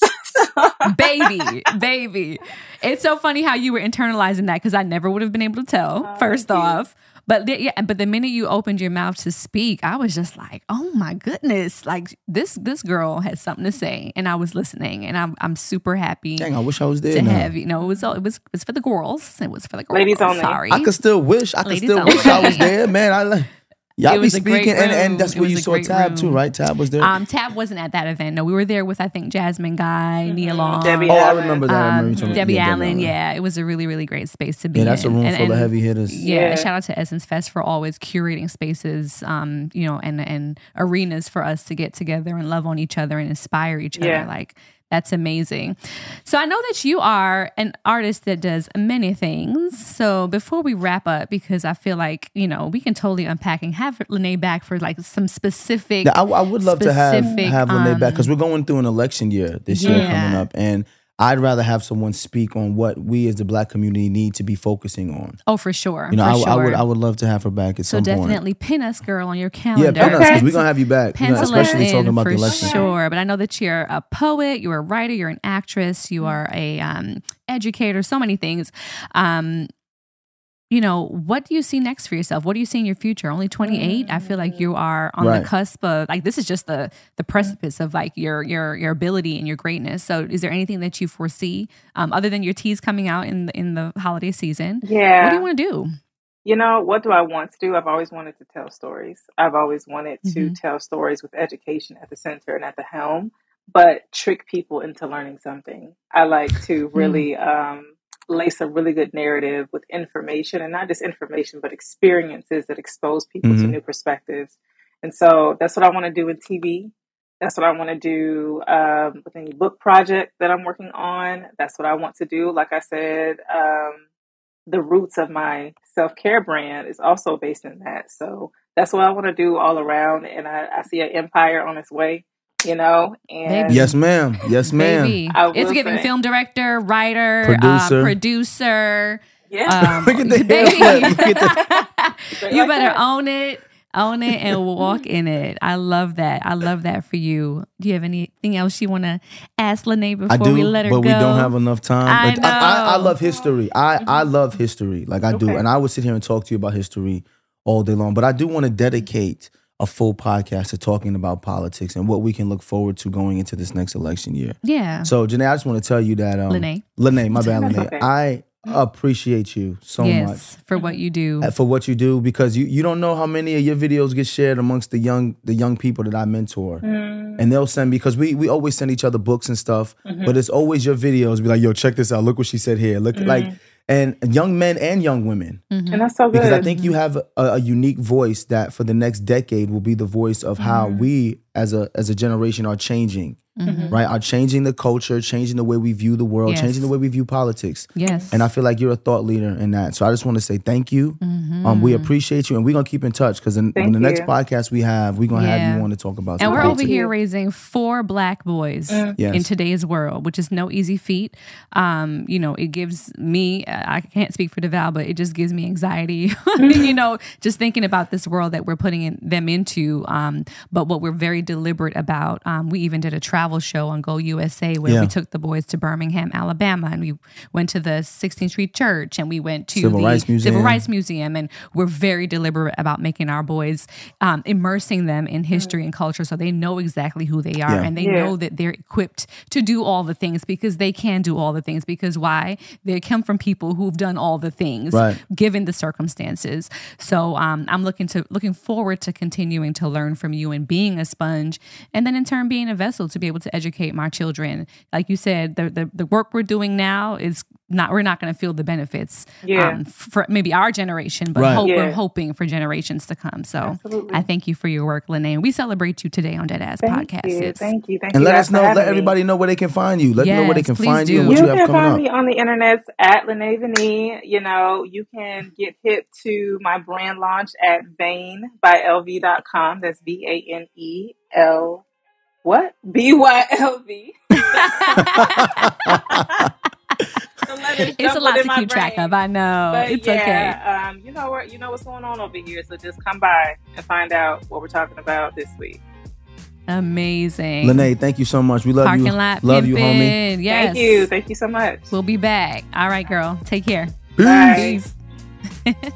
baby, baby. It's so funny how you were internalizing that because I never would have been able to tell. Oh, first off. you. Off, but the, yeah, but the minute you opened your mouth to speak, I was just like, oh my goodness, like this this girl had something to say, and I was listening, and I'm I'm super happy Dang, I wish I was there to now. have you know it was all- it was it was for the girls. It was for the girls. Ladies only. Sorry, I could still wish. I could Ladies still only. wish I was there, man. I li- y'all It be was a great speaking, and, and that's It where you saw great Tab too, right? Tab was there. Um, Tab wasn't at that event. No, we were there with I think Jasmine Guy, Nia Mhm. Long, Debbie oh, I Allen. remember that. I remember um, you Debbie yeah, Allen. Yeah, it was a really really great space to be. Yeah, that's a room And- full of heavy hitters. Yeah, Yeah. shout out to Essence Fest for always curating spaces, um, you know, and and arenas for us to get together and love on each other and inspire each Yeah. other. Like that's amazing. So I know that you are an artist that does many things. So before we wrap up, because I feel like you know we can totally unpack and have Lynae back for like some specific. Yeah, I, I would love to have specific, have Lynae back um, because we're going through an election year this year coming up, and I'd rather have someone speak on what we as the Black community need to be focusing on. oh, for sure. You know, for I, sure. I would I would love to have her back at so some definitely pin us, girl, on your calendar. Yeah, pin us because we're gonna have you back, you know, especially talking about for the election. sure. But I know that you're a poet, you're a writer, you're an actress, you are a um, educator, so many things. Um, you know, what do you see next for yourself? What do you see in your future? Only 28. I feel like you are on Right. the cusp of like this is just the the precipice of like your your your ability and your greatness. So, is there anything that you foresee um, other than your teas coming out in the, in the holiday season? yeah. What do you want to do? You know, what do I want to do? I've always wanted to tell stories. I've always wanted to Mhm. tell stories with education at the center and at the helm, but trick people into learning something. I like to really um, lace a really good narrative with information and not just information, but experiences that expose people to Mhm. new perspectives. And so that's what I want to do in TV. That's what I want to do um, with any book project that I'm working on. That's what I want to do. Like I said, um, the roots of my self care brand is also based in that. So that's what I want to do all around. And I, I see an empire on its way, you know. And Yes, ma'am. Yes, ma'am. Baby. I will It's giving say- film director, writer, Producer. uh, producer. yeah, Um, Look at the baby. Look at Straight you like better that. own it, own it, and walk in it. I love that. I love that for you. Do you have anything else you want to ask Lene before I do, we let her but go? But we don't have enough time. I But I, I, I. Mm-hmm. love history. I, I love history. Like I do. And I would sit here and talk to you about history all day long. But I do want to dedicate a full podcast to talking about politics and what we can look forward to going into this next election year. Yeah. So, Janae, I just want to tell you that. Um, Lynae. Lynae, my bad, That's Lynae. okay. I appreciate you so much for what you do. uh, for what you do because you, you don't know how many of your videos get shared amongst the young the young people that I mentor. Mm. And they'll send because we we always send each other books and stuff, Mm-hmm. but it's always your videos be like, yo, check this out. Look what she said here. Look like and young men and young women. and that's so good. Because I think you have a, a unique voice that for the next decade will be the voice of how Mm-hmm. we as a as a generation are changing. Right? Are changing the culture, changing the way we view the world, Yes. changing the way we view politics. yes. And I feel like you're a thought leader in that. So I just want to say thank you. Mm-hmm. Um, we appreciate you, and we're gonna keep in touch because in, in the next you. podcast we have, we're gonna Yeah. have you on to talk about. and we're politics. over here raising four black boys Mm. Yes. in today's world, which is no easy feat. Um, you know, it gives me, I can't speak for Devale, but it just gives me anxiety, you know, just thinking about this world that we're putting in, them into. Um, but what we're very deliberate about, um, we even did a travel show on Go USA where Yeah. we took the boys to Birmingham, Alabama, and we went to the 16th Street Church and we went to Civil the Rights Museum. Civil Rights Museum, and we're very deliberate about making our boys, um, immersing them in history and culture, so they know exactly who they are, Yeah. and they Yeah. know that they're equipped to do all the things because they can do all the things. Because why? They come from people who've done all the things, Right. given the circumstances. So um, I'm looking to looking forward to continuing to learn from you and being a sponge, and then in turn being a vessel to be able to educate my children. Like you said, the the, the work we're doing now is not we're not going to feel the benefits Yeah. um, for maybe our generation, but Right. hope, we're hoping for generations to come. So Absolutely. I thank you for your work, Lynae. We celebrate you today on Dead Ass Thank Podcast. you, thank you, thank and you. let us know, having let me. everybody know where they can find you. Let them know where they can please find you and what You you, have can coming find up. me on the internet at Lynae Vanee. You know, you can get hip to my brand launch at Bane by LV.com. That's B A N E L what? B Y L V. It's a lot to keep track of. I know. But it's okay. um, you know what? You know what's going on over here. So just come by and find out what we're talking about this week. Amazing. Lynae, thank you so much. We love Parking you. lot love you, homie. Yes. Thank you. Thank you so much. We'll be back. All right, girl. Take care. Bye. Peace.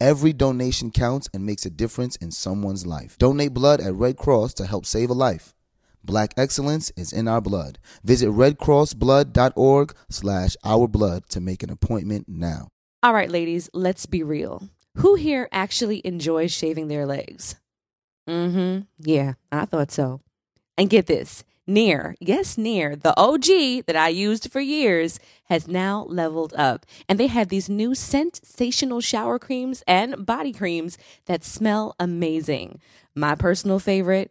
Every donation counts and makes a difference in someone's life. Donate blood at Red Cross to help save a life. Black excellence is in our blood. Visit redcrossblood.org slash our blood to make an appointment now. All right, ladies, let's be real. Who here actually enjoys shaving their legs? Mm hmm. Yeah, I thought so. And get this Nair, yes, Nair, the OG that I used for years, has now leveled up. And they have these new sensational shower creams and body creams that smell amazing. My personal favorite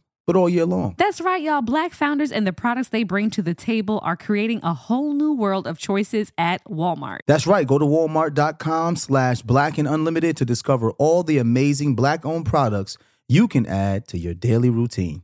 but all year long. That's right, y'all. Black founders and the products they bring to the table are creating a whole new world of choices at Walmart. That's right. Go to walmart.com slash black and unlimited to discover all the amazing black owned products you can add to your daily routine.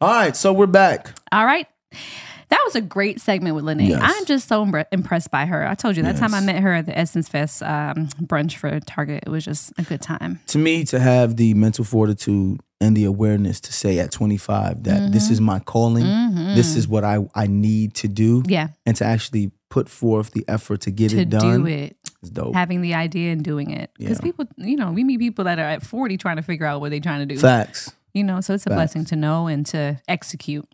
All right, so we're back. All right. That was a great segment with Lynae. Yes. I'm just so impre- impressed by her. I told you that time I met her at the Essence Fest um, brunch for Target. It was just a good time. To me, to have the mental fortitude and the awareness to say at 25 that this is my calling, this is what I, I need to do, Yeah, and to actually put forth the effort to get to it done do it, is dope. having the idea and doing it. Because Yeah. people, you know, we meet people that are at 40 trying to figure out what they're trying to do. Facts. You know, so it's a Facts. blessing to know and to execute.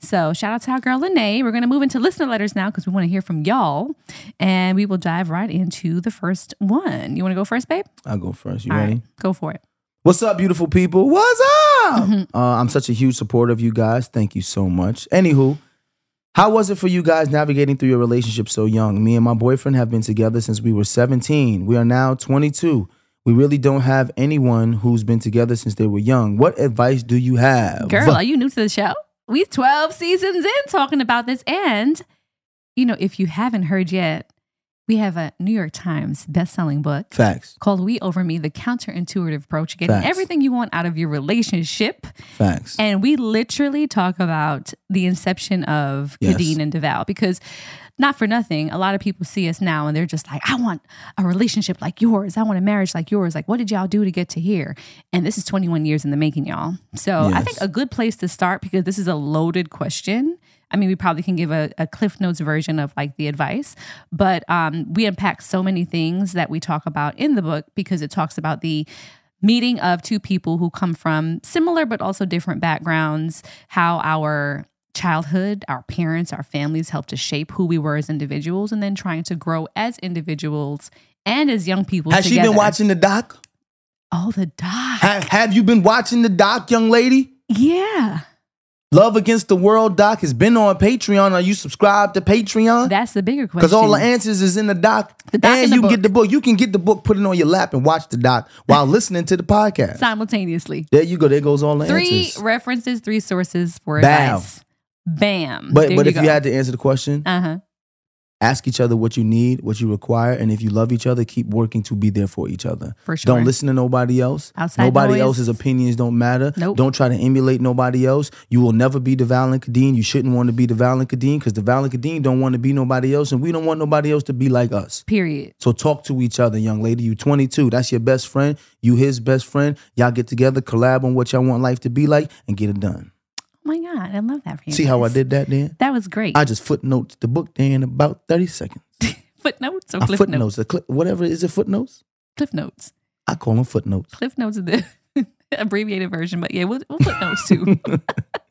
So shout out to our girl Lynae. We're going to move into listener letters now because we want to hear from y'all, and we will dive right into the first one. You want to go first, babe? I'll go first. You All ready? right, go for it. What's up, beautiful people? What's up? Uh, I'm such a huge supporter of you guys. Thank you so much. Anywho, how was it for you guys navigating through your relationship so young? Me and my boyfriend have been together since we were 17. We are now 22. We really don't have anyone who's been together since they were young. What advice do you have? Girl, are you new to the show? We 12 seasons in talking about this. And, you know, if you haven't heard yet, we have a New York Times best-selling book Facts. called We Over Me, the counterintuitive approach, getting Facts. everything you want out of your relationship. Facts. And we literally talk about the inception of Yes. Khadeen and Devale because not for nothing, a lot of people see us now and they're just like, I want a relationship like yours. I want a marriage like yours. Like, what did y'all do to get to here? And this is 21 years in the making, y'all. So I think a good place to start because this is a loaded question. I mean, we probably can give a, a Cliff Notes version of like the advice, but um, we unpack so many things that we talk about in the book because it talks about the meeting of two people who come from similar but also different backgrounds, how our childhood, our parents, our families helped to shape who we were as individuals, and then trying to grow as individuals and as young people. Has she together. been watching the doc? Oh, the doc. Ha- have you been watching the doc, young lady? yeah, Love Against the World doc has been on Patreon. Are you subscribed to Patreon? that's the bigger question. Because all the answers is in the doc. The doc and you can book. get the book. You can get the book, put it on your lap, and watch the doc while listening to the podcast. simultaneously. There you go. There goes all the Three answers. references, three sources for advice. Bam. But There but if go. you had to answer the question, uh huh. ask each other what you need, what you require, and if you love each other, keep working to be there for each other. For sure. Don't listen to nobody else. Outside nobody noise. else's opinions don't matter. Nope. Don't try to emulate nobody else. You will never be the and Khadeen. You shouldn't want to be the and Khadeen because the and Khadeen don't want to be nobody else, and we don't want nobody else to be like us. Period. So talk to each other, young lady. You 22. That's your best friend. You his best friend. Y'all get together, collab on what y'all want life to be like, and get it done. Oh my God, I love that for you. See how I did that then? That was great. I just footnotes the book there in about 30 seconds. footnotes or I footnotes. notes? a cli- whatever is it footnotes? Cliff notes. I call them footnotes. Cliff notes is the abbreviated version, but yeah, we'll, we'll put notes too.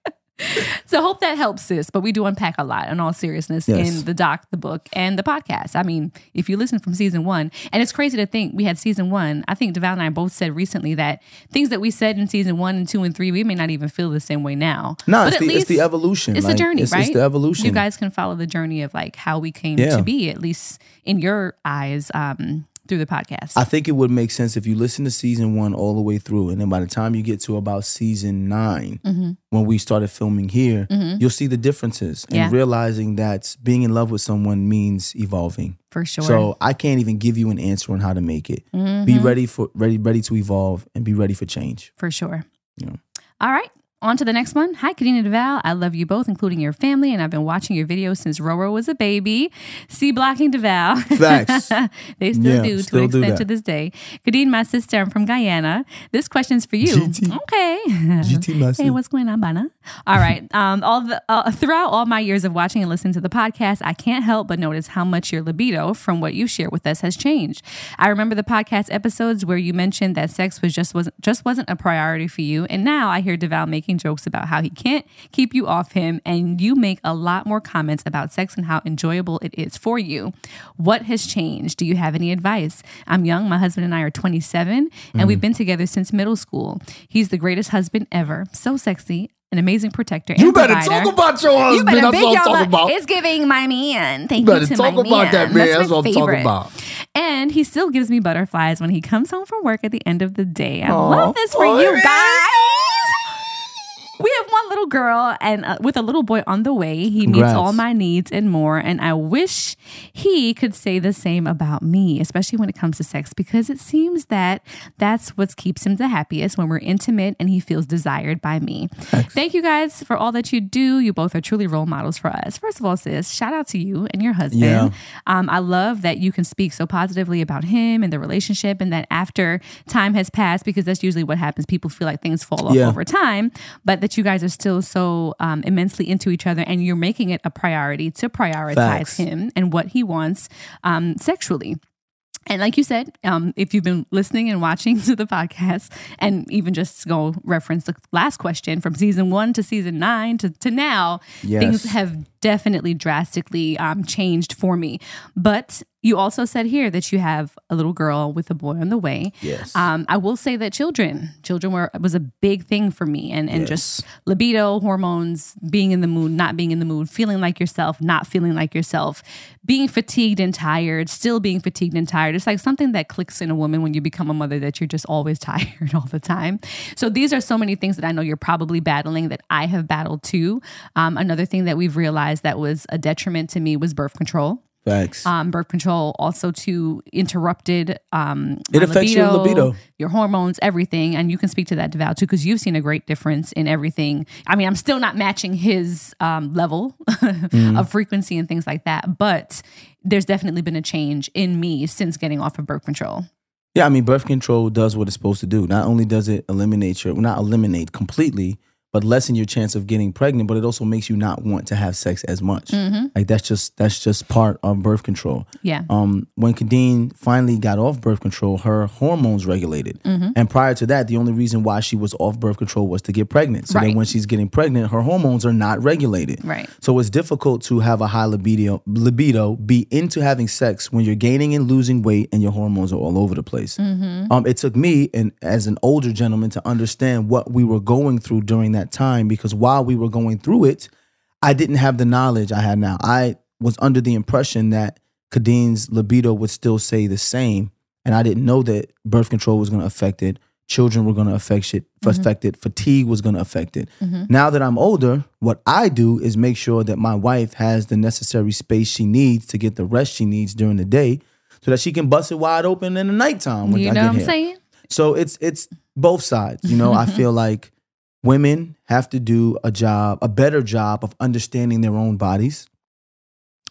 so I hope that helps, sis. But we do unpack a lot in all seriousness Yes. in the doc, the book, and the podcast. I mean, if you listen from season one, and it's crazy to think we had season one. I think Devale and I both said recently that things that we said in season one and two and three, we may not even feel the same way now. No, But it's at the, it's the evolution. It's Like, the journey, it's, right? It's the evolution. You guys can follow the journey of like how we came Yeah. to be, at least in your eyes, um, through the podcast. I think it would make sense if you listen to season one all the way through, and then by the time you get to about season 9 Mm-hmm. when we started filming here, you'll see the differences and realizing that being in love with someone means evolving. for sure. So I can't even give you an answer on how to make it. Mm-hmm. Be ready for ready ready to evolve and be ready for change. for sure. Yeah. All right. On to the next one. Hi, Kadina Devale. I love you both, including your family, and I've been watching your videos since Roro was a baby. C blocking Devale. Facts. they still Yeah, do to still an extent to this day. Khadeen, my sister, I'm from Guyana. This question's for you. GT. Okay. GT Massive. Hey, what's going on, Bana? All right. Um, all the uh, throughout all my years of watching and listening to the podcast, I can't help but notice how much your libido from what you share with us has changed. I remember the podcast episodes where you mentioned that sex was just wasn't just wasn't a priority for you, and now I hear Devale making jokes about how he can't keep you off him, and you make a lot more comments about sex and how enjoyable it is for you. What has changed? Do you have any advice? I'm young. My husband and I are 27, and mm-hmm. we've been together since middle school. He's the greatest husband ever. So sexy. An amazing protector. You better provider. talk about your husband. You better That's what I'm talking about. It's giving my man. Thank You better you to talk my about man. that man. That's, That's what I'm talking favorite. about. And he still gives me butterflies when he comes home from work at the end of the day. I Aw, love this for boy, you guys. We have one little girl and uh, with a little boy on the way. He meets all my needs and more. And I wish he could say the same about me, especially when it comes to sex, because it seems that that's what keeps him the happiest when we're intimate and he feels desired by me. Thank you guys for all that you do. You both are truly role models for us. First of all, sis, shout out to you and your husband. Yeah. Um, I love that you can speak so positively about him and the relationship, and that after time has passed, because that's usually what happens, people feel like things fall off Yeah. over time, but that you guys are still so um, immensely into each other and you're making it a priority to prioritize Facts. him and what he wants um, sexually. And like you said, um, if you've been listening and watching to the podcast, and even just go reference the last question from season one to season nine to, to now, Yes. things have definitely drastically um, changed for me. But you also said here that you have a little girl with a boy on the way. Yes. Um, I will say that children, children were was a big thing for me, and and just libido, hormones, being in the mood, not being in the mood, feeling like yourself, not feeling like yourself, being fatigued and tired, still being fatigued and tired. It's like something that clicks in a woman when you become a mother that you're just always tired all the time. So these are so many things that I know you're probably battling that I have battled too. Um, another thing that we've realized that was a detriment to me was birth control Um, birth control also to interrupted um, It affects your libido. your hormones, everything, and you can speak to that, Devale, too, because you've seen a great difference in everything. I mean, I'm still not matching his um, level Mm-hmm. of frequency and things like that, but there's definitely been a change in me since getting off of birth control. Yeah, I mean, birth control does what it's supposed to do. Not only does it eliminate your, well, not eliminate completely, but lessen your chance of getting pregnant, but it also makes you not want to have sex as much. Like that's just that's just part of birth control. Yeah. Um, when Khadeen finally got off birth control, her hormones regulated, Mm-hmm. and prior to that, the only reason why she was off birth control was to get pregnant. So Right. then, when she's getting pregnant, her hormones are not regulated. Right. So it's difficult to have a high libido, libido, be into having sex when you're gaining and losing weight and your hormones are all over the place. Mm-hmm. Um, it took me, and as an older gentleman, to understand what we were going through during that time because while we were going through it, I didn't have the knowledge I had now. I was under the impression that Khadeen's libido would still stay the same, and I didn't know that birth control was going to affect it. Children were going to affect it. Mm-hmm. Affect it. Fatigue was going to affect it. Mm-hmm. Now that I'm older, what I do is make sure that my wife has the necessary space she needs to get the rest she needs during the day, so that she can bust it wide open in the nighttime. When You I know get what I'm here. saying? So it's it's both sides. You know, I feel like women have to do a job, a better job of understanding their own bodies.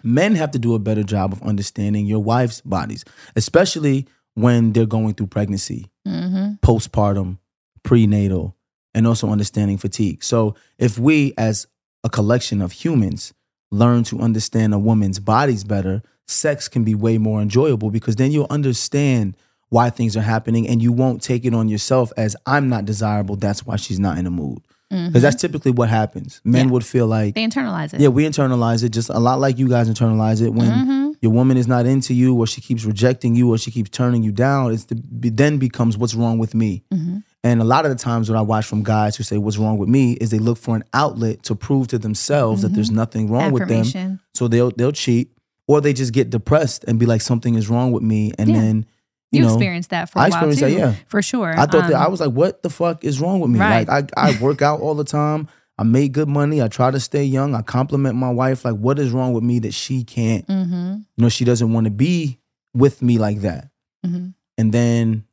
Men have to do a better job of understanding your wife's bodies, especially when they're going through pregnancy, Mm-hmm. postpartum, prenatal, and also understanding fatigue. So if we as a collection of humans learn to understand a woman's bodies better, sex can be way more enjoyable because then you'll understand why things are happening and you won't take it on yourself as I'm not desirable, that's why she's not in the mood. Because that's typically what happens. Men Mm-hmm. Yeah. would feel like They internalize it. yeah, we internalize it just a lot like you guys internalize it when Mm-hmm. your woman is not into you or she keeps rejecting you or she keeps turning you down. It's the, be- then becomes what's wrong with me. Mm-hmm. And a lot of the times what I watch from guys who say what's wrong with me is they look for an outlet to prove to themselves that there's nothing wrong with them. Mm-hmm. So they'll they'll cheat or they just get depressed and be like something is wrong with me and Yeah. then You, you, know, experienced that for a I while too, experienced that, yeah. for sure. I thought that Um, I was like, what the fuck is wrong with me? Right. Like I, I work out all the time. I make good money. I try to stay young. I compliment my wife. Like, what is wrong with me that she can't, mhm, you know, she doesn't want to be with me like that. mhm. And then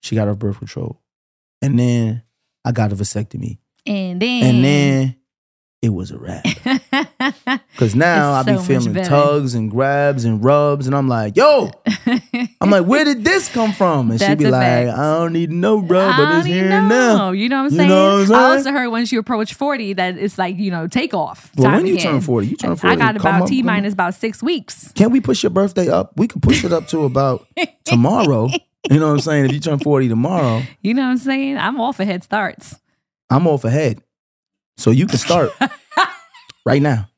she got her birth control. And then I got a vasectomy. and then And then it was a wrap. Cause now I It's be so feeling tugs and grabs and rubs, and I'm like, yo, I'm like, where did this come from? And she That's be like, fact. I don't need no know, bro, but it's here now. You know what I'm You saying? know what I'm I also heard once you approach 40 that it's like, you know, take off. Well, when you again. turn 40, you turn 40. I got about T minus about six weeks. Can we push your birthday up? We can push it up to about tomorrow. You know what I'm saying? If you turn 40 tomorrow, You know what I'm saying? I'm off for head starts. I'm off ahead. So you can start right now.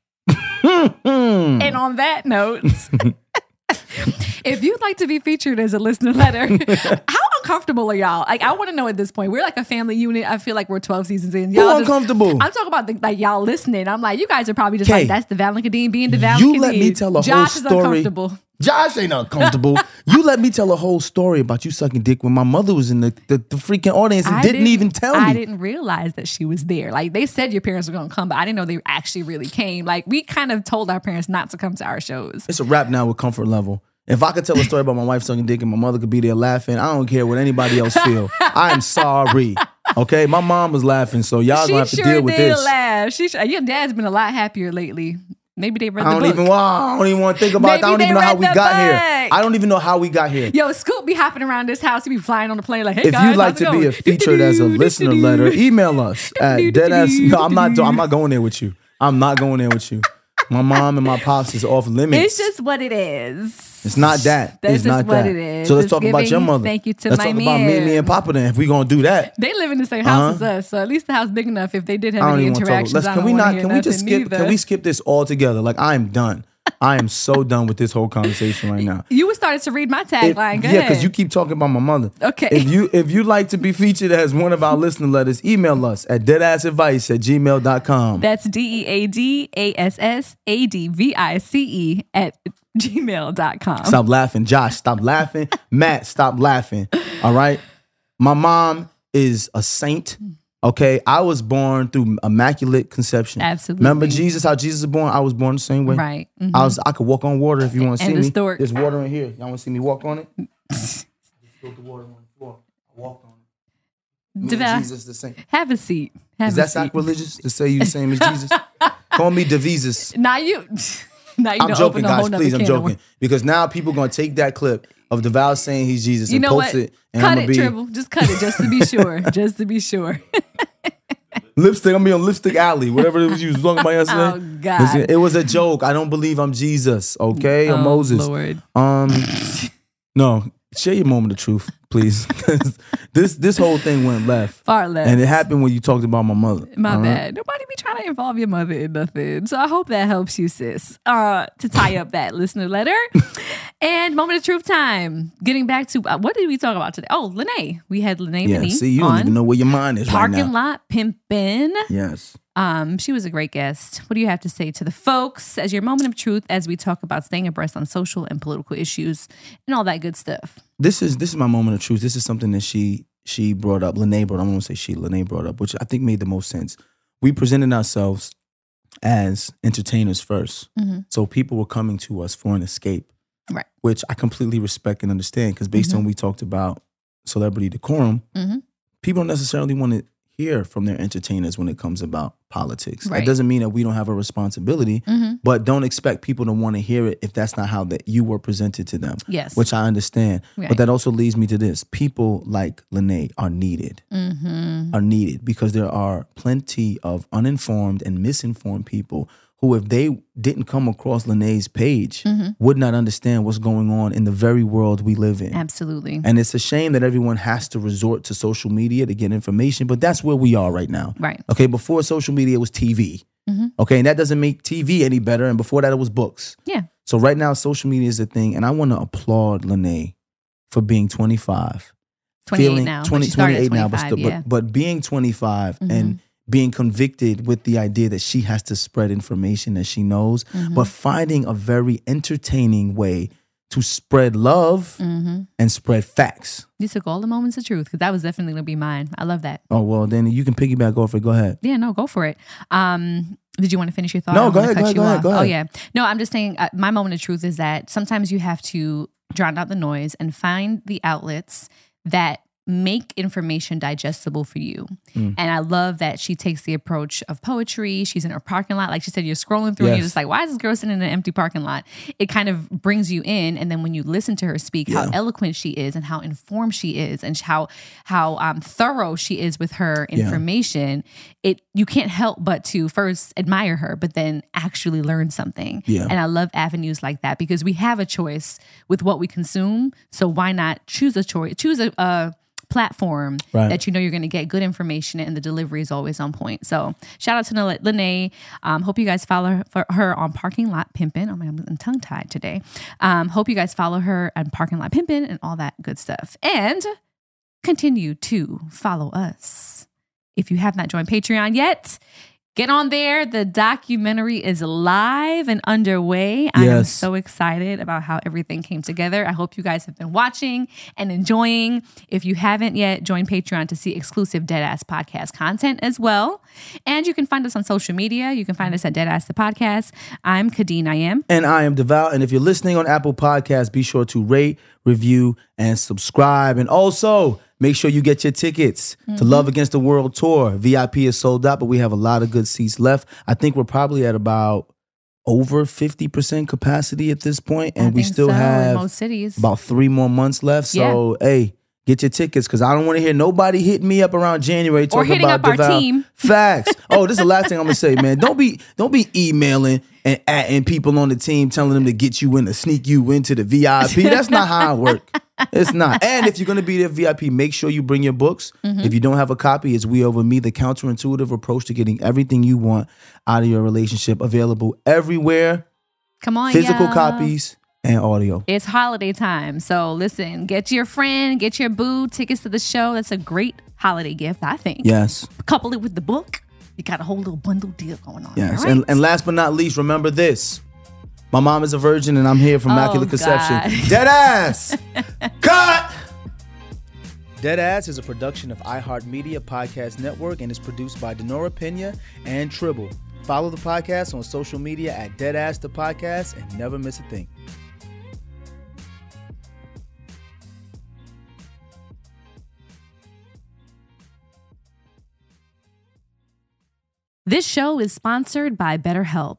And on that note, if you'd like to be featured as a listener letter, how uncomfortable are y'all? Like, I want to know at this point. We're like a family unit. I feel like we're 12 seasons in. Y'all just- uncomfortable? I'm talking about the, like y'all listening. I'm like, you guys are probably just Kay, like, that's the Valenkadine being the Valenkadine. you let me tell a whole story. Josh is uncomfortable. Josh ain't uncomfortable. you let me tell a whole story about you sucking dick when my mother was in the, the, the freaking audience and I didn't, even tell I me. didn't realize that she was there. Like they said your parents were gonna come, but I didn't know they actually really came. Like we kind of told our parents not to come to our shows. It's a wrap now with comfort level. If I could tell a story about my wife sucking dick and my mother could be there laughing, I don't care what anybody else feel. I am sorry. Okay, my mom was laughing, so y'all she gonna have to sure deal with this. laugh. She sh- your dad's been a lot happier lately. Maybe they read I the don't book. even. Wow, I don't even want to think about. it. I don't even know how we got here. I don't even know how we got here. Yo, Scoop be hopping around this house. He be flying on the plane like, hey if guys, you'd like to be a featured as a listener letter, email us at deadass. No, I'm not. I'm not going there with you. I'm not going there with you. My mom and my pops is off limits. It's just what it is. It's not that. That's it's just not what that. it is. So let's It's talk about your mother. thank you to let's my talk about me, me and Papa. Then, if we gonna do that, They live in the same house Uh-huh. as us, so at least the house big enough. If they did have any interactions, Let's, can we not? Can we just skip? either. Can we skip this all together? Like I am done. I am so done with this whole conversation right now. You started to read my tagline. Go yeah, because you keep talking about my mother. Okay. If you if you like to be featured as one of our listener letters, email us at deadassadvice at gmail.com. That's D E A D A S S A D V I C E at gmail.com. Stop laughing. Josh, stop laughing. Matt, stop laughing. All right. My mom is a saint. Okay. I was born through immaculate conception. Absolutely. Remember Jesus, how Jesus was born? I was born the same way. Right. Mhm. I was I could walk on water if you want to see And the me. stork. There's water in here. Y'all want to see me walk on it? Just put the water on the floor. I walked on it. Jesus the same. Have a seat. Have Is a that sacrilegious to say you the same as Jesus? Call me Devisus. Not you. Now you I'm joking, open a whole guys. Please, I'm joking. Because now people gonna take that clip of Devale saying he's Jesus You and know post what? it, and cut I'm it, be Tribble. Just cut it, just to be sure. just to be sure. lipstick. I'm gonna be on Lipstick Alley, whatever it was you was talking about yesterday. Oh, God. It was a joke. I don't believe I'm Jesus. Okay, or Oh, Moses. Lord. Um, no, share your moment of truth, please. this this whole thing went left, Far left. and it happened when you talked about my mother. My right? bad. Nobody be trying to involve your mother in nothing. So I hope that helps you, sis. Uh, to tie up that listener letter. and moment of truth time. Getting back to uh, what did we talk about today? Oh, Lynae. We had Lynae Yeah, Beneath see, you don't even know where your mind is right parking now. lot pimping. Yes. Um, she was a great guest. What do you have to say to the folks as your moment of truth as we talk about staying abreast on social and political issues and all that good stuff? This is this is my moment of truth. This is something that she she brought up. Lynae brought. I want to say she. Lynae brought up, which I think made the most sense. We presented ourselves as entertainers 1st Mhm. so people were coming to us for an escape, Right. Which I completely respect and understand because based on we talked about celebrity decorum, Mhm. people don't necessarily want to hear from their entertainers when it comes about politics. Right. That doesn't mean that we don't have a responsibility, Mhm. but don't expect people to want to hear it if that's not how that you were presented to them Yes. which I understand. Right. But that also leads me to this: people like Lynae are needed, mm-hmm. are needed because there are plenty of uninformed and misinformed people who, if they didn't come across Lynae's page, Mm-hmm. would not understand what's going on in the very world we live in. Absolutely. And it's a shame that everyone has to resort to social media to get information, but that's where we are right now. Right. Okay, before social media it was TV. Mm-hmm. Okay, and that doesn't make TV any better. And before that, it was books. Yeah. So right now, social media is a thing, and I want to applaud Lynae for being 25. 28 feeling- now. but 20, she started at 28 now, but, 25, yeah. but but being 25 and being convicted with the idea that she has to spread information that she knows, Mm-hmm. but finding a very entertaining way to spread love Mm-hmm. and spread facts. You took all the moments of truth because that was definitely going to be mine. I love that. Oh well, then you can piggyback off it. Go ahead. Yeah, no, go for it. Um, did you want to finish your thought? No, go wanna ahead, go ahead, go ahead, Oh yeah, no, I'm just saying. Uh, my moment of truth is that sometimes you have to drown out the noise and find the outlets that make information digestible for you. Mm. And I love that she takes the approach of poetry. She's in her parking lot. Like she said, you're scrolling through and you're just like, why is this girl sitting in an empty parking lot? It kind of brings you in. And then when you listen to her speak, how eloquent she is and how informed she is and how how um, thorough she is with her Yeah. information, it you can't help but to first admire her, but then actually learn something. Yeah. And I love avenues like that because we have a choice with what we consume. So why not choose a choice, choose a, a platform Right. that you know you're going to get good information and the delivery is always on point. So shout out to Lynae. Um, hope you guys follow her, her on Parking Lot Pimpin'. Oh my, I'm tongue tied today. Um, hope you guys follow her on Parking Lot Pimpin' and all that good stuff. And continue to follow us. If you have not joined Patreon yet, get on there. The documentary is live and underway. I am so excited about how everything came together. I hope you guys have been watching and enjoying. If you haven't yet, join Patreon to see exclusive Deadass podcast content as well. And you can find us on social media. You can find us at Deadass the podcast. I'm Khadeen I am. And I am Devale. And if you're listening on Apple Podcasts, be sure to rate, review, and subscribe. And also make sure you get your tickets to mm-hmm. Love Against the World Tour. VIP is sold out, but we have a lot of good seats left. I think we're probably at about over 50% capacity at this point, And I we still so, have most cities. about three more months left. So, hey, get your tickets because I don't want to hear nobody hitting me up around January talking hitting about up our Devout. team. Facts. Oh, this is the last thing I'm gonna say, man. Don't be don't be emailing and atting people on the team telling them to get you in to sneak you into the VIP. That's not how I works. It's not. And if you're gonna be there VIP, make sure you bring your books. Mm-hmm. If you don't have a copy, it's We Over Me, the counterintuitive approach to getting everything you want out of your relationship. Available everywhere. Come on, Physical copies and audio. It's holiday time. So listen, get your friend, get your boo tickets to the show. That's a great holiday gift, I think. Yes. Couple it with the book. You got a whole little bundle deal going on. Yes. right? And, and last but not least, remember this. My mom is a virgin and I'm here from Immaculate Oh, Conception. God. Dead ass! Cut! Dead Ass is a production of iHeartMedia Podcast Network and is produced by Denora Pena and Tribble. Follow the podcast on social media at Deadass the Podcast and never miss a thing. This show is sponsored by BetterHelp.